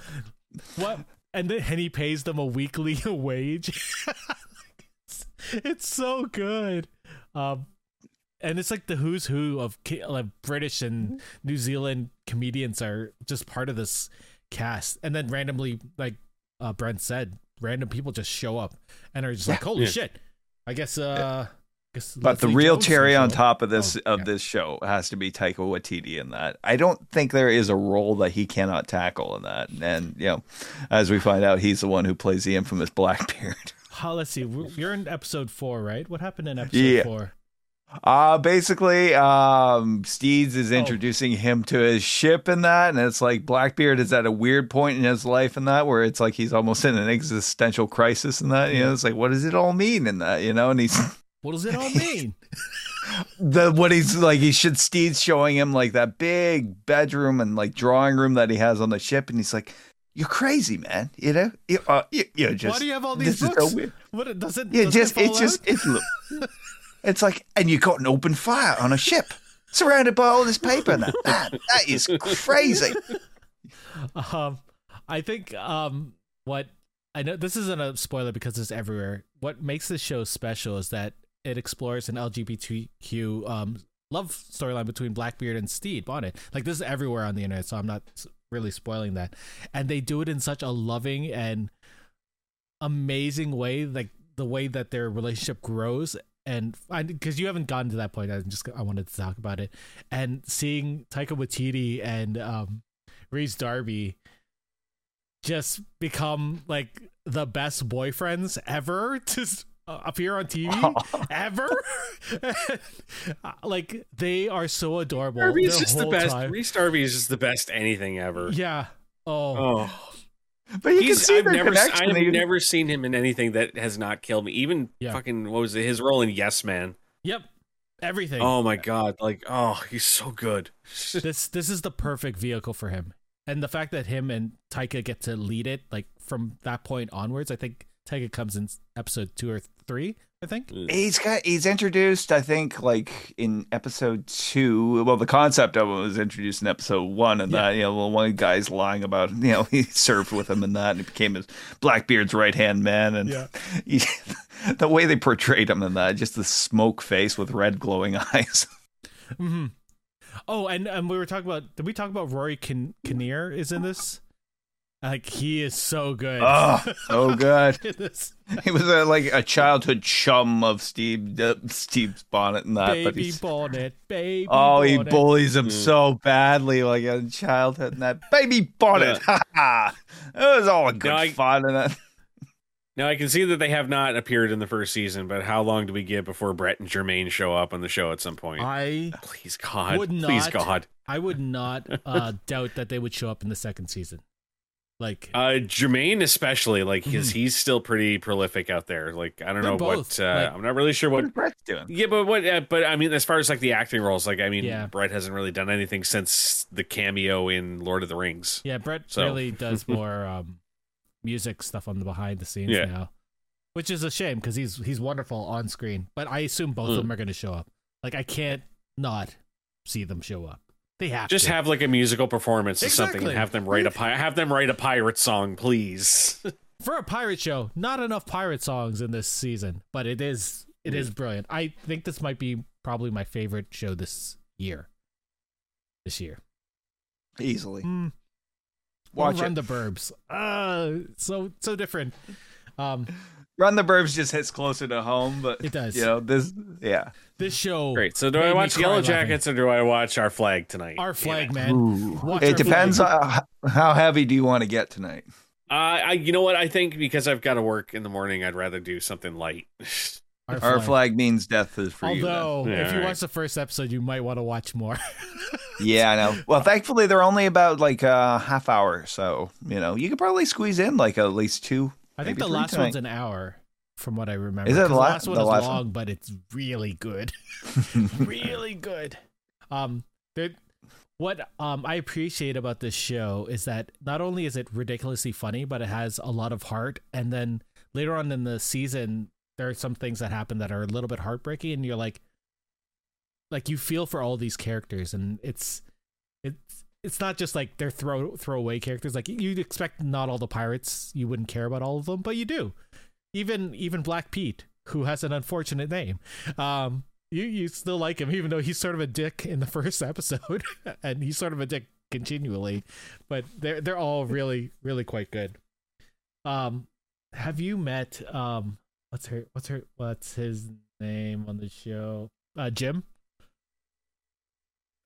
what and then and he pays them a weekly wage. it's so good. Um and it's like the who's who of like British and New Zealand comedians are just part of this cast. And then randomly, like uh, Brent said, random people just show up and are just like, "Holy Yeah. shit!" I guess. uh guess But the real Jones cherry on top of this Oh, of yeah. this show has to be Taika Waititi in that. I don't think there is a role that he cannot tackle in that. And you know, as we find out, he's the one who plays the infamous Blackbeard. Oh, [laughs] let's see. You're in episode four, right? What happened in episode Yeah. four? Uh basically, um Steeds is Oh. introducing him to his ship and that, and it's like Blackbeard is at a weird point in his life and that where it's like he's almost in an existential crisis and that, you know, it's like what does it all mean in that, you know? And he's [laughs] What does it all [laughs] mean? the what he's like he should Stede's showing him like that big bedroom and like drawing room that he has on the ship and he's like you're crazy man you know you, uh, you, you're just Why do you have all these books? so What doesn't? yeah doesn't just it just it's [laughs] it's like and you got an open fire on a ship surrounded by all this paper that that, that is crazy um, I think um, what I know this isn't a spoiler because it's everywhere. What makes this show special is that it explores an LGBTQ um love storyline between Blackbeard and Stede Bonnet. Like this is everywhere on the internet, so I'm not really spoiling that. And they do it in such a loving and amazing way, like the way that their relationship grows. And because you haven't gotten to that point, I just I wanted to talk about it. And seeing Taika Waititi and um, Rhys Darby just become like the best boyfriends ever [laughs] to uh, appear on TV [laughs] ever. [laughs] like they are so adorable. Darby's just the best. time. Rhys Darby is just the best anything ever. Yeah. Oh. Oh, but you can he's. see I've the never. connection I've never seen him in anything that has not killed me. Even Yeah. fucking what was it? His role in Yes Man. Yep. Everything. Oh my god! Like oh, he's so good. [laughs] This this is the perfect vehicle for him. And the fact that him and Taika get to lead it, like from that point onwards, I think Taika comes in episode two or three. I think. He's got he's introduced, I think, like in episode two. Well, the concept of it was introduced in episode one, and Yeah. that you know, well, one guy's lying about you know [laughs] he served with him and that, and he became his Blackbeard's right hand man, and Yeah. [laughs] he, the way they portrayed him in that, just the smoke face with red glowing [laughs] eyes. hmm Oh, and and we were talking about. Did we talk about Rory Kin- Kinnear? Is in this? Like he is so good. oh, so [laughs] good. He was a, like a childhood chum of Steve uh, Steve's bonnet and that, but baby he's. bonnet, baby. Oh, he bullies him Mm. so badly, like in childhood. And that baby bonnet, ha ha! It was all a good No, I- fun, and that. Now I can see that they have not appeared in the first season, but how long do we get before Brett and Jermaine show up on the show at some point? I Please God, would not, please God. I would not uh, doubt that they would show up in the second season. Like Uh, Jermaine especially, like, because Mhm. he's still pretty prolific out there. Like, I don't know both, what. Uh, like- I'm not really sure What what. is Brett's doing? Yeah, but what? Uh, but I mean, as far as like the acting roles, like, I mean, Yeah. Brett hasn't really done anything since the cameo in Lord of the Rings. yeah, Brett So- really does [laughs] more um, music stuff on the behind the scenes Yeah. now, which is a shame because he's he's wonderful on screen. But I assume both of Mm. them are going to show up. Like I can't not see them show up. They have Just to. have like a musical performance or something, and have them write a pi- have them write a pirate song, please. [laughs] for a pirate show. Not enough pirate songs in this season, but it is it Mm. is brilliant. I think this might be probably my favorite show this year. This year. Easily. Mm. Watch Or Run it. the Burbs. Uh so so different. Um Run the Burbs just hits closer to home, but It does. You know this, yeah. This show. Great. So do I watch cry Yellow laughing. Jackets or do I watch Our Flag tonight? Our flag, it. man. Watch it depends flag. on how heavy do you want to get tonight. Uh, I, you know what? I think because I've got to work in the morning, I'd rather do something light. [laughs] Our Our flag means death is for you. Although, Yeah, if you alright. watch the first episode, you might want to watch more. [laughs] Yeah, I know. Well, thankfully they're only about like a half hour, so you know you could probably squeeze in like at least two. I think the three last tonight. one's an hour, from what I remember. Is it the the last one the is last long, one? but it's really good. [laughs] [laughs] really good. Um, there, what um I appreciate about this show is that not only is it ridiculously funny, but it has a lot of heart. And then later on in the season, there are some things that happen that are a little bit heartbreaking, and you're like, like you feel for all these characters, and it's it's it's not just like they're throw throwaway characters. Like you'd expect not all the pirates, you wouldn't care about all of them, but you do. Even even Black Pete, who has an unfortunate name, um, you you still like him, even though he's sort of a dick in the [laughs] first episode, [laughs] and he's sort of a dick continually. But they're they're all really really quite good. Um, have you met um what's her what's her what's his name on the show? Uh, Jim.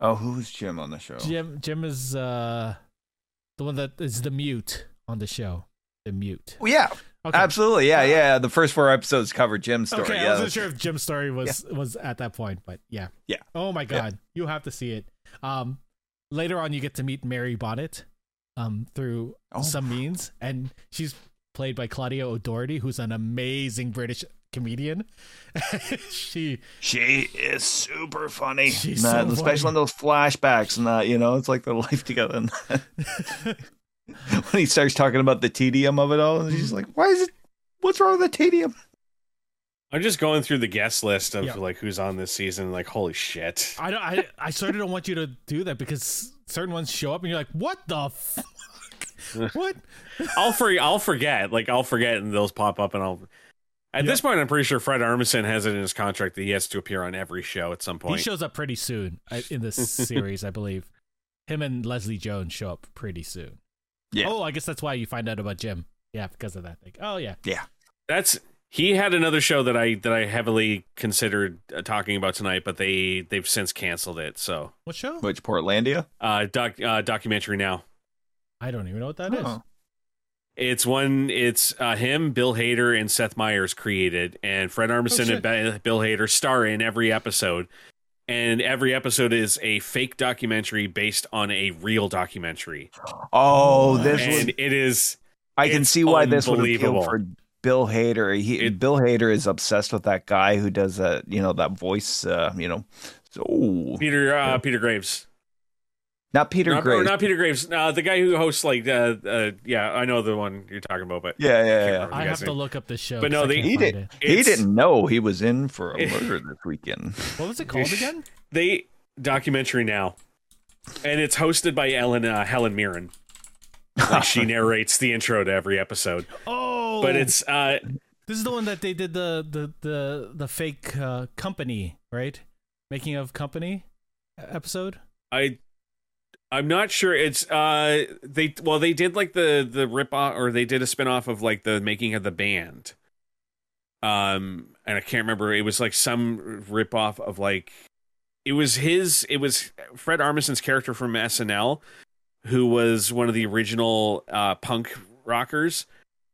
Oh, who's Jim on the show? Jim Jim is uh the one that is the mute on the show. The mute. Well, yeah, Okay. absolutely. Yeah, yeah. The first four episodes cover Jim's story. Okay, yeah, I wasn't sure if Jim's story was was at that point, but yeah. Yeah. Oh my god, you have to see it. Um, later on, you get to meet Mary Bonnet, um, through Oh. some means, and she's played by Claudia O'Doherty, who's an amazing British comedian. [laughs] she She is super funny. She's that- so especially funny. in those flashbacks and that, you know, it's like their [laughs] life together. [laughs] And [laughs] when he starts talking about the tedium of it all, and she's like, "Why is it? What's wrong with the tedium?" I'm just going through the guest list of Yeah. like who's on this season. Like, holy shit! I don't I I sort of don't want you to do that because certain ones show up and you're like, what the fuck? what? [laughs] I'll for I'll forget. Like, I'll forget, and those pop up, and I'll. At Yeah. this point, I'm pretty sure Fred Armisen has it in his contract that he has to appear on every show at some point. He shows up pretty soon uh, in this [laughs] series, I believe. Him and Leslie Jones show up pretty soon. Yeah. Oh, I guess that's why you find out about Jim. Yeah, because of that. thing. oh yeah. Yeah. That's he had another show that I that I heavily considered uh, talking about tonight, but they they've since canceled it. So, What show? Which Portlandia? uh, doc uh, documentary now. I don't even know what that is. Oh. It's one. It's uh, him, Bill Hader, and Seth Meyers created, and Fred Armisen Oh, and Bill Hader star in every episode. And every episode is a fake documentary based on a real documentary, Oh, this What? was. it is I can see why this would appeal for Bill Hader. He, It- Bill Hader is obsessed with that guy who does that. You know that voice. Uh, you know, so Peter uh, Yeah. Peter Graves, not Peter not, Graves. not Peter Graves, uh, the guy who hosts like uh, uh, yeah, I know the one you're talking about, but yeah, yeah, yeah. remember. I have guys to look up the show. But no, they- He did. it. He didn't know he was in for a murder this weekend. What was it called again? they documentary now, and it's hosted by Ellen uh, Helen Mirren. Like she [laughs] narrates the intro to every episode, Oh, but it's uh, this is the one that they did the the the the fake uh, company, right? Making of company episode. I I'm not sure it's uh they well they did like the the rip off or they did a spin off of like the making of the band. Um and I can't remember it was like some rip off of like it was his it was Fred Armisen's character from SNL who was one of the original uh punk rockers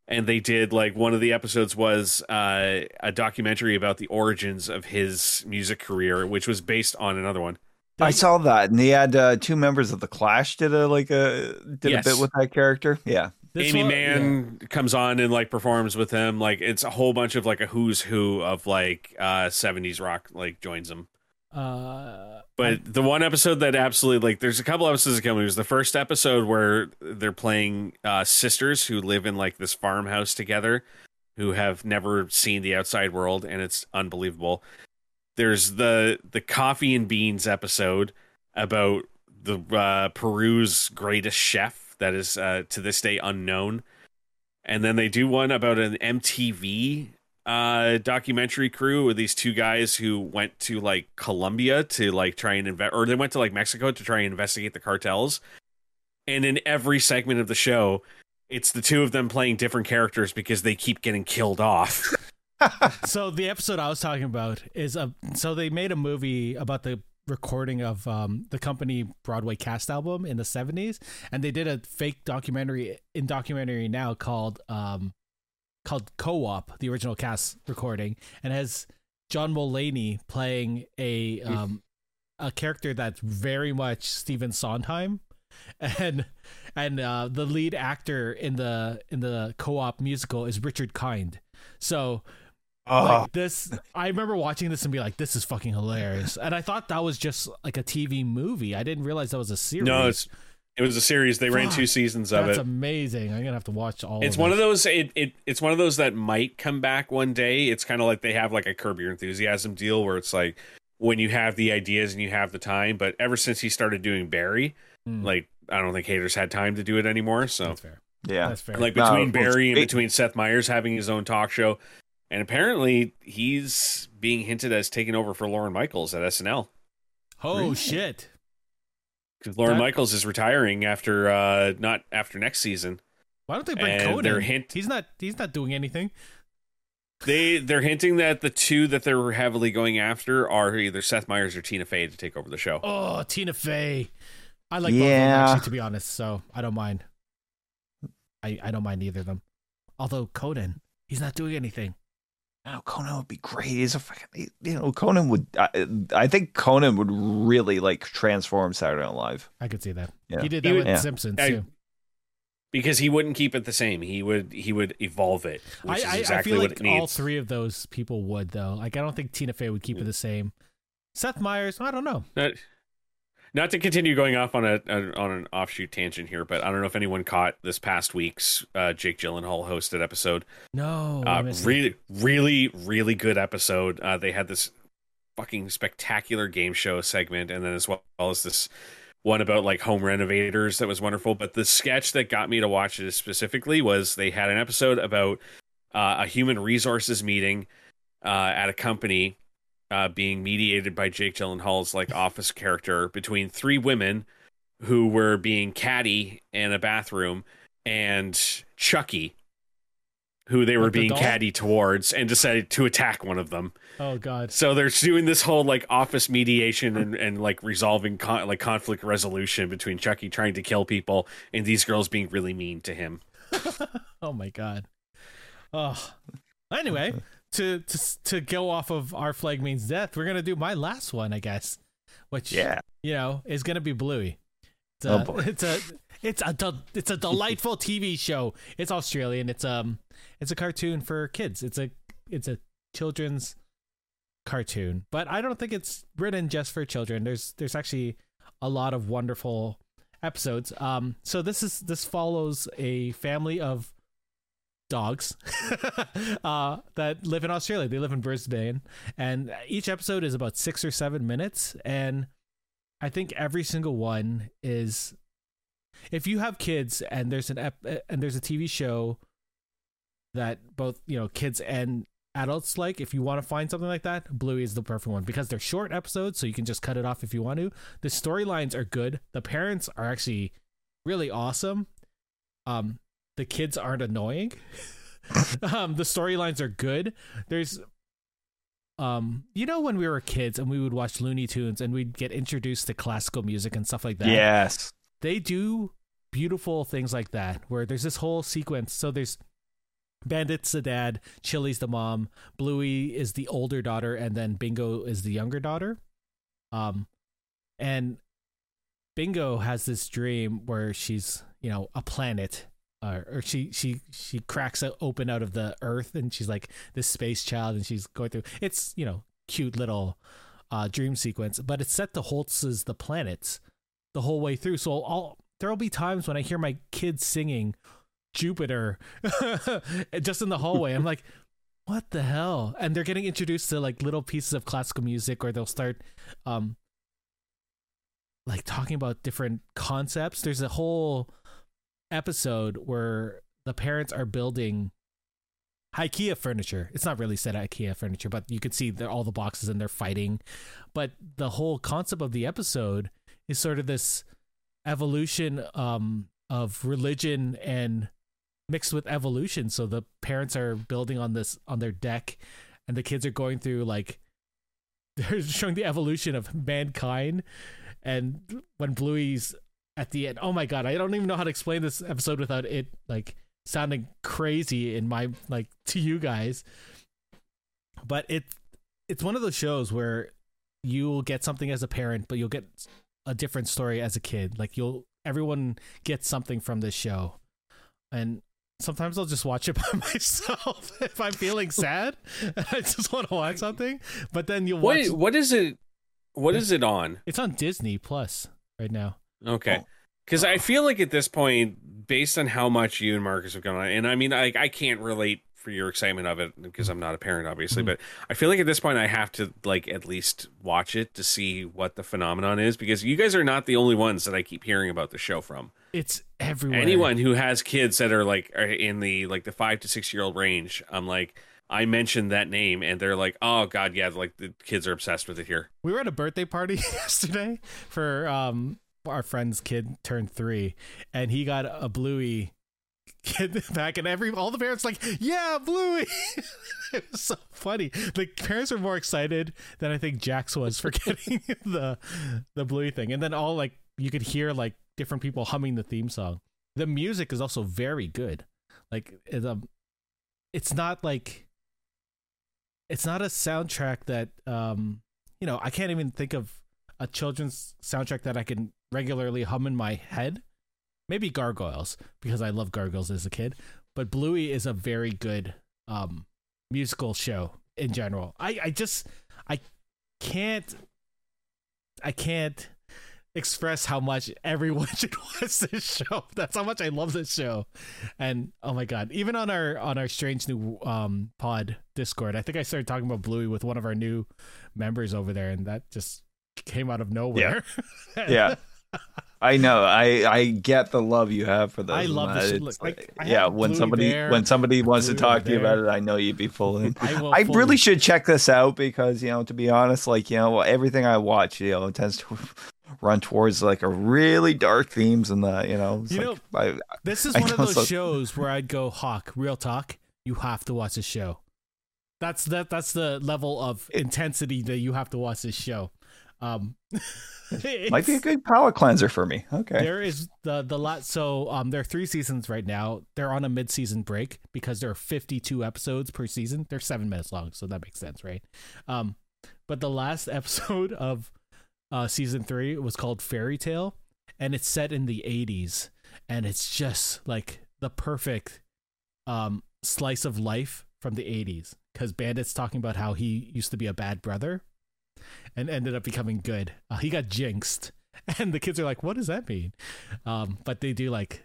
and they did like one of the episodes was uh a documentary about the origins of his music career which was based on another one. I saw that, and he had uh, two members of the Clash did a like a did Yes. a bit with that character. Yeah, This Amy one- Mann comes on and like performs with him. Like it's a whole bunch of like a who's who of like uh 70s rock like joins them. Uh, But the one episode that absolutely like there's a couple episodes that come. It was the first episode where they're playing uh sisters who live in like this farmhouse together who have never seen the outside world and it's unbelievable. There's the the coffee and beans episode about the uh, Peru's greatest chef that is uh, to this day unknown, and then they do one about an MTV uh, documentary crew with these two guys who went to like Colombia to like try and invest, or they went to like Mexico to try and investigate the cartels. And in every segment of the show, it's the two of them playing different characters because they keep getting killed off. [laughs] so the episode I was talking about is a so they made a movie about the recording of um, the company Broadway cast album in the 70s and they did a fake documentary in documentary now called um, called Co-op the original cast recording and has John Mulaney playing a um, a character that's very much Stephen Sondheim and and uh, the lead actor in the in the co-op musical is Richard Kind. So Oh, like this I remember watching this and be like this is fucking hilarious. And I thought that was just like a TV movie. I didn't realize that was a series. no, it's it was a series. They ran two seasons of That's it. That's amazing. I'm going to have to watch all It's of one this. of those it, it it's one of those that might come back one day. It's kind of like they have like a curb your enthusiasm deal where it's like when you have the ideas and you have the time, but ever since he started doing Barry, Mm, like I don't think Hader's had time to do it anymore. So that's fair. yeah. That's fair. like between well, Barry and between Seth Meyers having his own talk show, and apparently he's being hinted as taking over for Lorne Michaels at SNL oh Really? shit. because Lorne That- Michaels is retiring after uh not after next season. Why don't they bring And Conan? they're hint- he's not he's not doing anything. They they're hinting that the two that they're heavily going after are either Seth Meyers or Tina Fey to take over the show. Oh, Tina Fey. I like both of them actually, to be honest. So I don't mind. I I don't mind either of them. Although Conan, he's not doing anything. Oh, Conan would be great. He's a fucking, you know, Conan would. I, I think Conan would really like transform Saturday Night Live. I could see that. Yeah. He did He that would- with Yeah. Simpsons I- too. because he wouldn't keep it the same. He would he would evolve it, which I, I, is exactly I feel what like it needs. all three of those people would though. Like I don't think Tina Fey would keep it the same. Seth Meyers, I don't know. Not, not to continue going off on a, a on an offshoot tangent here, but I don't know if anyone caught this past week's uh, Jake Gyllenhaal hosted episode. No, uh, really, really, really good episode. Uh, they had this fucking spectacular game show segment, and then as well as this one about like home renovators that was wonderful. But the sketch that got me to watch it specifically was they had an episode about uh, a human resources meeting uh, at a company uh, being mediated by Jake Gyllenhaal's like office character between three women who were being catty in a bathroom and Chucky, who they were being doll? catty towards, and decided to attack one of them. Oh god. So they're doing this whole like office mediation and, and like resolving con- like conflict resolution between Chucky trying to kill people and these girls being really mean to him. [laughs] Oh my god. Oh. Anyway, to to to go off of our flag means death, we're gonna do my last one, I guess. Which Yeah. you know is gonna be Bluey. It's a, Oh, boy. it's a it's a del- it's a delightful [laughs] TV show. It's Australian. It's um it's a cartoon for kids. It's a it's a children's cartoon, but I don't think it's written just for children. There's there's actually a lot of wonderful episodes. Um, so this is this follows a family of dogs [laughs] uh, that live in Australia. They live in Brisbane, and each episode is about six or seven minutes. And I think every single one is. If you have kids and there's an ep- and there's a TV show that both you know kids and adults like, if you want to find something like that, Bluey is the perfect one because they're short episodes, so you can just cut it off if you want to. The storylines are good. The parents are actually really awesome. Um, the kids aren't annoying. [laughs] um, the storylines are good. There's um, you know when we were kids and we would watch Looney Tunes and we'd get introduced to classical music and stuff like that. Yes. They do beautiful things like that where there's this whole sequence. So there's Bandit's the dad, Chili's the mom, Bluey is the older daughter, and then Bingo is the younger daughter. Um, and Bingo has this dream where she's, you know, a planet, uh, or she she she cracks open out of the earth, and she's like this space child, and she's going through. It's you know cute little uh, dream sequence, but it's set to Holst's the planets the whole way through. So I'll there'll be times when I hear my kids singing Jupiter [laughs] just in the hallway. I'm like, what the hell? And they're getting introduced to like little pieces of classical music, or they'll start um like talking about different concepts. There's a whole episode where the parents are building IKEA furniture. It's not really set IKEA furniture, but you can see they're all the boxes and they're fighting. But the whole concept of the episode is sort of this evolution um, of religion and mixed with evolution. So the parents are building on this on their deck, and the kids are going through like [laughs] they're showing the evolution of mankind. And when Bluey's at the end, oh my god, I don't even know how to explain this episode without it like sounding crazy in my like [laughs] to you guys. But it it's one of those shows where you'll get something as a parent, but you'll get a different story as a kid. Like you'll everyone gets something from this show. And sometimes I'll just watch it [laughs] by myself [laughs] if I'm feeling sad. I just want to watch something. But then you'll watch What what is it? What is it on? it's on Disney Plus right now. Okay. Oh. Because I feel like at this point, based on how much you and Marcus have gone on, and I mean, I, I can't relate for your excitement of it because I'm not a parent, obviously, Mhm. but I feel like at this point I have to like at least watch it to see what the phenomenon is because you guys are not the only ones that I keep hearing about the show from. It's everywhere. Anyone who has kids that are like are in the like the five to six year old range, I'm like, I mentioned that name and they're like, oh god, yeah, like the kids are obsessed with it here. We were at a birthday party [laughs] yesterday for um our friend's kid turned three, and he got a Bluey kid [laughs] back, and every all the parents like, yeah, Bluey. [laughs] it was so funny. The parents were more excited than I think Jax was for [laughs] getting the the Bluey thing, and then all like you could hear like different people humming the theme song. The music is also very good. Like it's um, it's not like it's not a soundtrack that um you know I can't even think of a children's soundtrack that I can regularly hum in my head. Maybe Gargoyles because I love Gargoyles as a kid, but Bluey is a very good um musical show in general. I I just I can't I can't express how much everyone [laughs] should watch this show. That's how much I love this show. And oh my god, even on our on our strange new um pod Discord, I think I started talking about Bluey with one of our new members over there, and that just came out of nowhere. Yeah. [laughs] I know. I I get the love you have for this. I love this- uh, it's look, like, I yeah, when somebody there, when somebody wants to talk to you about it, I know you'd be full [laughs] in. I. I fully- really should check this out because you know, to be honest, like you know, everything I watch, you know, tends to [laughs] run towards like a really dark themes and the you know. You like, I, This is one of those some- shows where I'd go, Hawk, real talk, you have to watch this show. That's that that's the level of intensity that you have to watch this show. Um [laughs] might be a good palate cleanser for me. Okay. There is the the lot so um there are three seasons right now. They're on a mid season break because there are fifty two episodes per season. They're seven minutes long, so that makes sense, right? Um but the last [laughs] episode of uh season three was called Fairy Tale and it's set in the eighties and it's just like the perfect um slice of life from the eighties. Because Bandit's talking about how he used to be a bad brother and ended up becoming good. Uh, he got jinxed [laughs] and the kids are like, "What does that mean?" Um, but they do like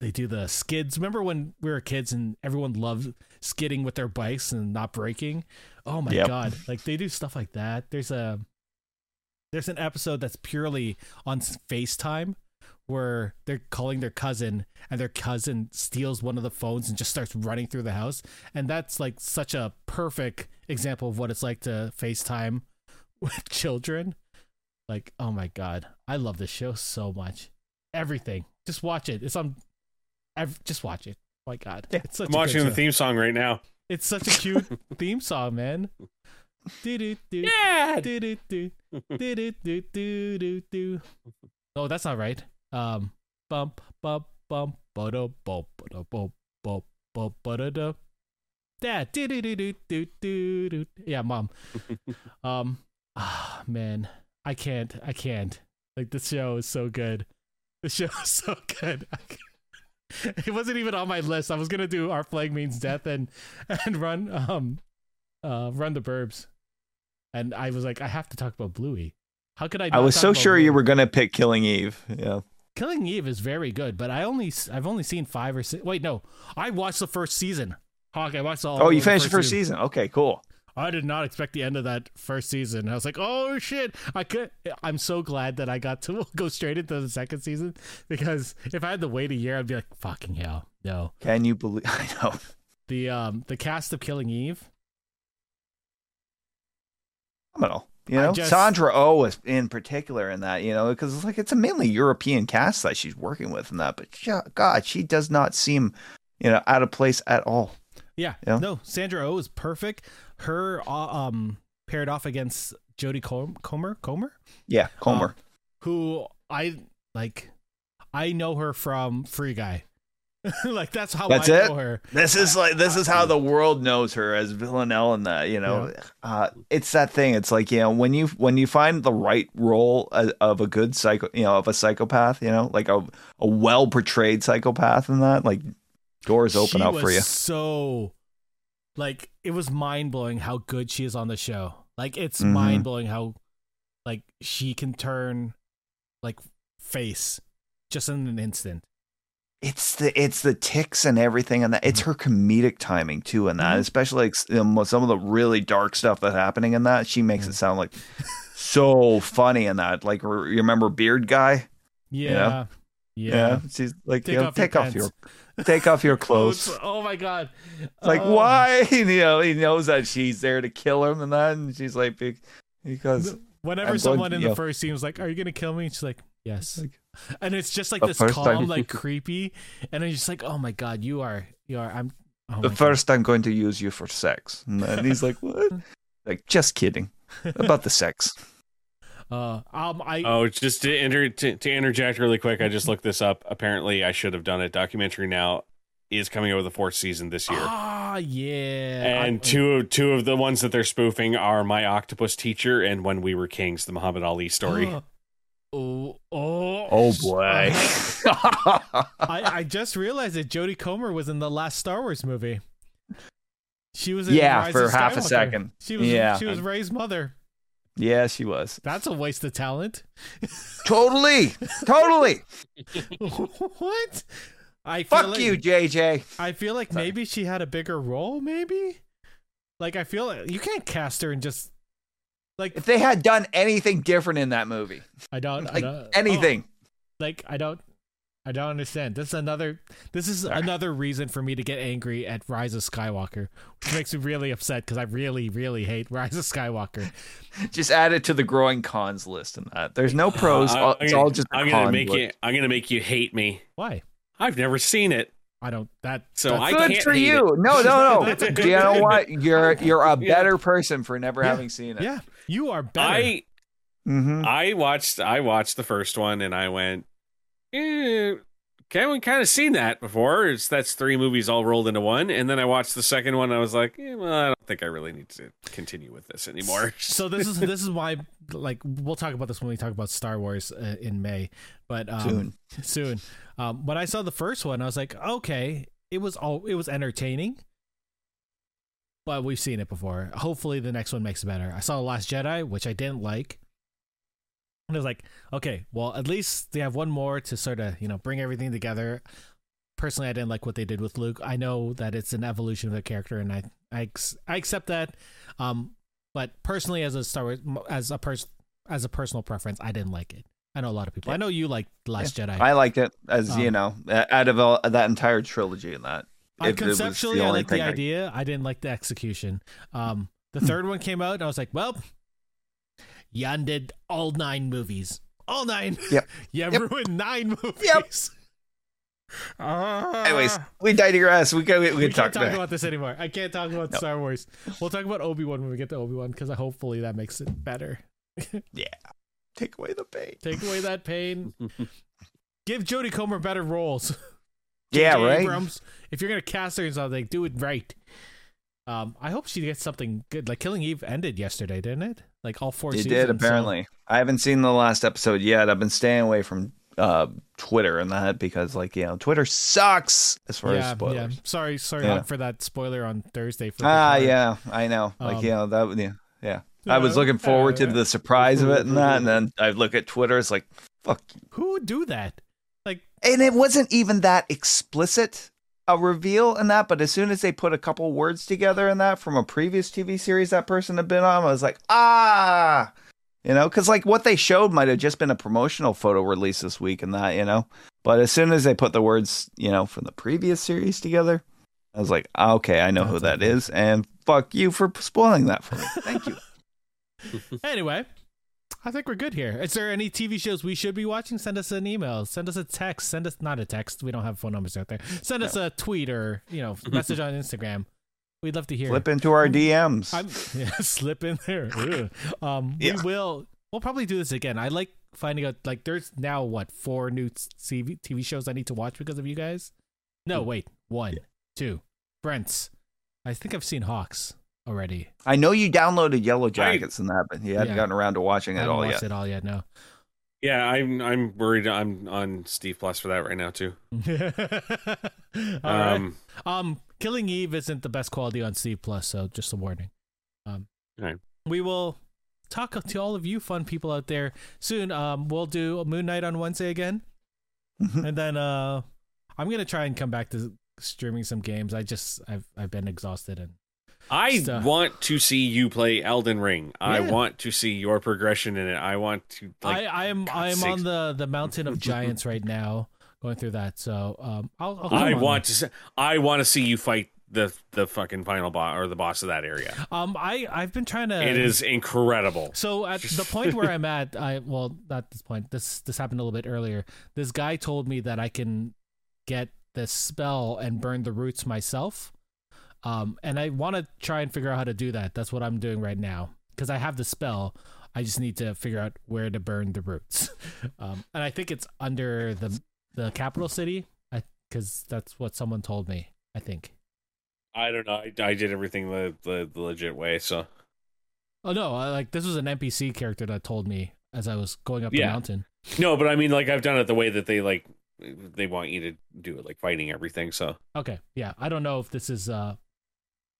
they do the skids. Remember when we were kids and everyone loved skidding with their bikes and not braking? Oh my Yep. god! Like they do stuff like that. There's a there's an episode that's purely on FaceTime where they're calling their cousin and their cousin steals one of the phones and just starts running through the house and that's like such a perfect example of what it's like to FaceTime [laughs] with children. Like, oh my god, I love this show so much. Everything, just watch it. It's on. Every, just watch it. Oh my god, yeah. it's such I'm watching the theme song right now. It's such a cute [laughs] theme song, man. Yeah. Oh, that's not right. Um, bump, bump, bump, bada, bump, bada, bump, bump, bump, bada, da. Dad, do do do do do do do. Yeah, mom. [laughs] um, ah, man, I can't, I can't. Like this show is so good. The show is [laughs] so good. It wasn't even on my list. I was gonna do our flag means death and and run um uh run the burbs, and I was like, I have to talk about Bluey. How could I? I was so sure you were gonna pick Killing Eve. Yeah. Killing Eve is very good, but I only I've only seen five or six. Wait, no, I watched the first season. Hawk, I watched all. Oh, you the finished the first season. Okay, cool. I did not expect the end of that first season. I was like, oh shit! I could. I'm so glad that I got to [laughs] go straight into the second season because if I had to wait a year, I'd be like, fucking hell, no. Can you believe? [laughs] I know. The um the cast of Killing Eve. Phenomenal. You know, just- Sandra Oh is in particular in that. You know, because it's like it's a mainly European cast that she's working with in that. But God, she does not seem you know, out of place at all. Yeah. Yeah. No, Sandra Oh is perfect. Her uh, um paired off against Jodie Com- Comer Comer, Yeah, Comer. who I like. I know her from Free Guy. [laughs] like that's how That's I it? know her. This is like this is how the world knows her as Villanelle and that you know uh, it's that thing it's like you know when you when you find the right role of, of a good psycho you know of a psychopath you know like a, a well portrayed psychopath in that like doors open she up was for you So, like, it was mind blowing how good she is on the show. Like, it's Mhm. mind blowing how, like, she can turn, like, face just in an instant. it's the it's the ticks and everything and that it's her comedic timing too and that Mhm. especially like you some of the really dark stuff that's happening in that she makes it sound like [laughs] so funny in that like re- you remember beard guy Yeah. Yeah. she's like Take you know, off your off your take off your Clothes. [laughs] Oh my god. It's like Oh. why [laughs] you know he knows that she's there to kill him and that and she's like be- because Whenever I'm someone in the first scene was like, "Are you gonna kill me?" She's like, "Yes," Like, and it's just like this calm, time- like [laughs] creepy, and I'm just like, "Oh my god, you are, you are." I'm. Oh the first I'm going to use you for sex and then he's like what like just kidding about the sex God. Uh, um, I. Oh, just to, inter- to to interject really quick, I just looked this up. Apparently, I should have done it. Documentary now is coming out with a fourth season this year. Ah, yeah. and I- two of two of the ones that they're spoofing are My Octopus Teacher and When We Were Kings, the Muhammad Ali story. [gasps] Oh, oh, oh boy [laughs] [laughs] I, I just realized that Jodie Comer was in the last Star Wars movie. She was in Yeah, Rise for of half a second. She was Yeah. she was Rey's mother. Yeah she was That's a waste of talent. totally totally [laughs] what? I feel fuck like, you jj I feel like Sorry. maybe she had a bigger role. Maybe, like I feel like you can't cast her and just like if they had done anything different in that movie I don't I don't- oh. anything oh, like I don't. I don't understand. This is another. This is another reason for me to get angry at Rise of Skywalker, which makes me really upset because I really, really hate Rise of Skywalker. [laughs] just add it to the growing cons list and that there's no pros Uh, all- I'm it's gonna- all just a I'm gonna con make list. you. I'm gonna make you hate me. Why? I've never seen it. I don't. That. So that's- I good can't for hate you. it. No, no, no. [laughs] Do you know what? You're [laughs] you're a Yeah. better person for never Yeah. having seen it. Yeah, you are better. I hmm I watched I watched the first one and I went, eh, okay, we kind of seen that before. It's that's three movies all rolled into one. And then I watched the second one. And I was like, eh, well, I don't think I really need to continue with this anymore. so this is this is why like we'll talk about this when we talk about Star Wars uh, in May, but um, Soon. soon. Um, when I saw the first one, I was like, okay, it was all it was entertaining, but we've seen it before. Hopefully, the next one makes it better. I saw the Last Jedi, which I didn't like. And I was like, okay, well, at least they have one more to sort of, you know, bring everything together. Personally, I didn't like what they did with Luke. I know that it's an evolution of the character, and I, I, I accept that. Um, but personally, as a Star Wars, as a person, as a personal preference, I didn't like it. I know a lot of people. I know you like Last Jedi. I liked it as Um, you know out of all, that entire trilogy and that. I It- it was the conceptually, I only like the thing I- idea. I didn't like the execution. Um, the Hmm. third one came out, and I was like, well, you undid all nine movies. All nine. Yep. [laughs] you Yep. ruined nine movies. Yep. Ah. Anyways, we digress. We can we, we we can talk can't talk about. about this anymore. I can't talk about No. Star Wars. We'll talk about Obi Wan when we get to Obi Wan because hopefully that makes it better. [laughs] Yeah. Take away the pain. Take away that pain. [laughs] Give Jodie Comer better roles. Yeah, J.J. right. Abrams, if you're gonna cast her in something, do it right. Um, I hope she gets something good. Like Killing Eve ended yesterday, didn't it? Like all four It seasons. did so- apparently. I haven't seen the last episode yet. I've been staying away from uh, Twitter and that because, like, you know, Twitter sucks as far as yeah, spoilers. yeah. Sorry, sorry Yeah. uh, for that spoiler on Thursday. For Ah, yeah, I know. Like, Um, you know, that. Yeah, yeah. I was looking forward to the surprise of it and that, and then I look at Twitter. It's like, fuck. you. Who would do that? Like, And it wasn't even that explicit a reveal in that, but as soon as they put a couple words together in that from a previous TV series that person had been on, I was like, ah, you know, because like what they showed might have just been a promotional photo release this week and that, you know. But as soon as they put the words, you know, from the previous series together, I was like, ah, okay, I know who that is, and fuck you for spoiling that for me. Thank you. [laughs] [laughs] anyway, I think we're good here. Is there any TV shows we should be watching? Send us an email. Send us a text. Send us not a text. We don't have phone numbers out there. Send us a tweet or you know [laughs] message on Instagram. We'd love to hear. Slip into our DMs. I'm [laughs] yeah, slip in there. [laughs] Ugh. um, Yeah. we will. We'll probably do this again. I like finding out. Like, there's now what four new TV TV shows I need to watch because of you guys. No, wait, one, two. Brent's. I think I've seen Hawks already. I know you downloaded Yellow Jackets and that, but you hadn't Yeah. gotten around to watching I it haven't all watched yet. it all yet. No. Yeah, I'm I'm worried. I'm on Steve Plus for that right now too. [laughs] All right. Um, Um, Killing Eve isn't the best quality on Steve Plus, so just a warning. Um, Right. we will talk to all of you fun people out there soon. Um, we'll do Moon Knight on Wednesday again, Mhm. and then uh, I'm gonna try and come back to streaming some games. I just I've I've been exhausted and I Stuff. want to see you play Elden Ring. I want to see your progression in it. I want to like. I I am I am on the the mountain of giants right now, going through that. So um, I'll, I'll I want to. See, I want to see you fight the the fucking final boss or the boss of that area. Um, I I've been trying to. it is incredible. So at the [laughs] point where I'm at, I well, not this point. This this happened a little bit earlier. This guy told me that I can get this spell and burn the roots myself. Um, and I want to try and figure out how to do that. That's what I'm doing right now because I have the spell. I just need to figure out where to burn the roots. [laughs] Um, and I think it's under the the capital city. Because that's what someone told me. I think. I don't know. I, I did everything the, the the legit way. So Oh no! I, like this was an NPC character that told me as I was going up the mountain. no, but I mean, like I've done it the way that they like they want you to do it, like fighting everything. So Okay, yeah. I don't know if this is. uh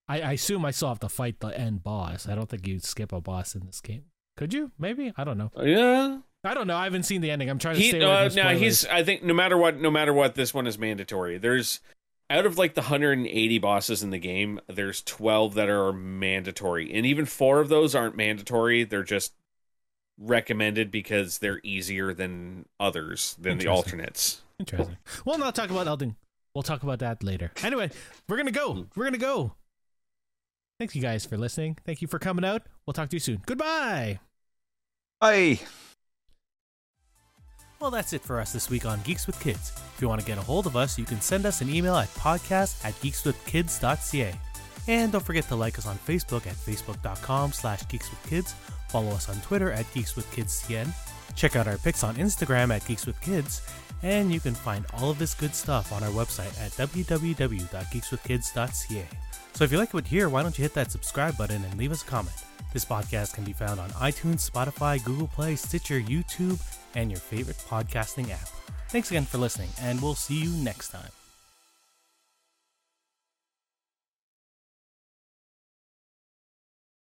I, I assume I still have to fight the end boss. I don't think you skip a boss in this game. Could you? Maybe. I don't know. yeah, I don't know. I haven't seen the ending. I'm trying to he stay uh, now he's. I think no matter what, no matter what, this one is mandatory. There's out of like the 180 bosses in the game, there's 12 that are mandatory, and even four of those aren't mandatory. They're just recommended because they're easier than others than the alternates. interesting. We'll not talk about Elden. We'll talk about that later. Anyway, we're gonna go. We're gonna go. Thank you guys for listening. Thank you for coming out. We'll talk to you soon. Goodbye. Bye. Well, that's it for us this week on Geeks with Kids. If you want to get a hold of us, you can send us an email at podcast at geekswithkids.ca. And don't forget to like us on Facebook at facebook.com slash geekswithkids, follow us on Twitter at geekswithkidscn, check out our pics on Instagram at geekswithkids, and you can find all of this good stuff on our website at www.geekswithkids.ca. So if you like what you hear, why don't you hit that subscribe button and leave us a comment? This podcast can be found on iTunes, Spotify, Google Play, Stitcher, YouTube, and your favorite podcasting app. Thanks again for listening, and we'll see you next time.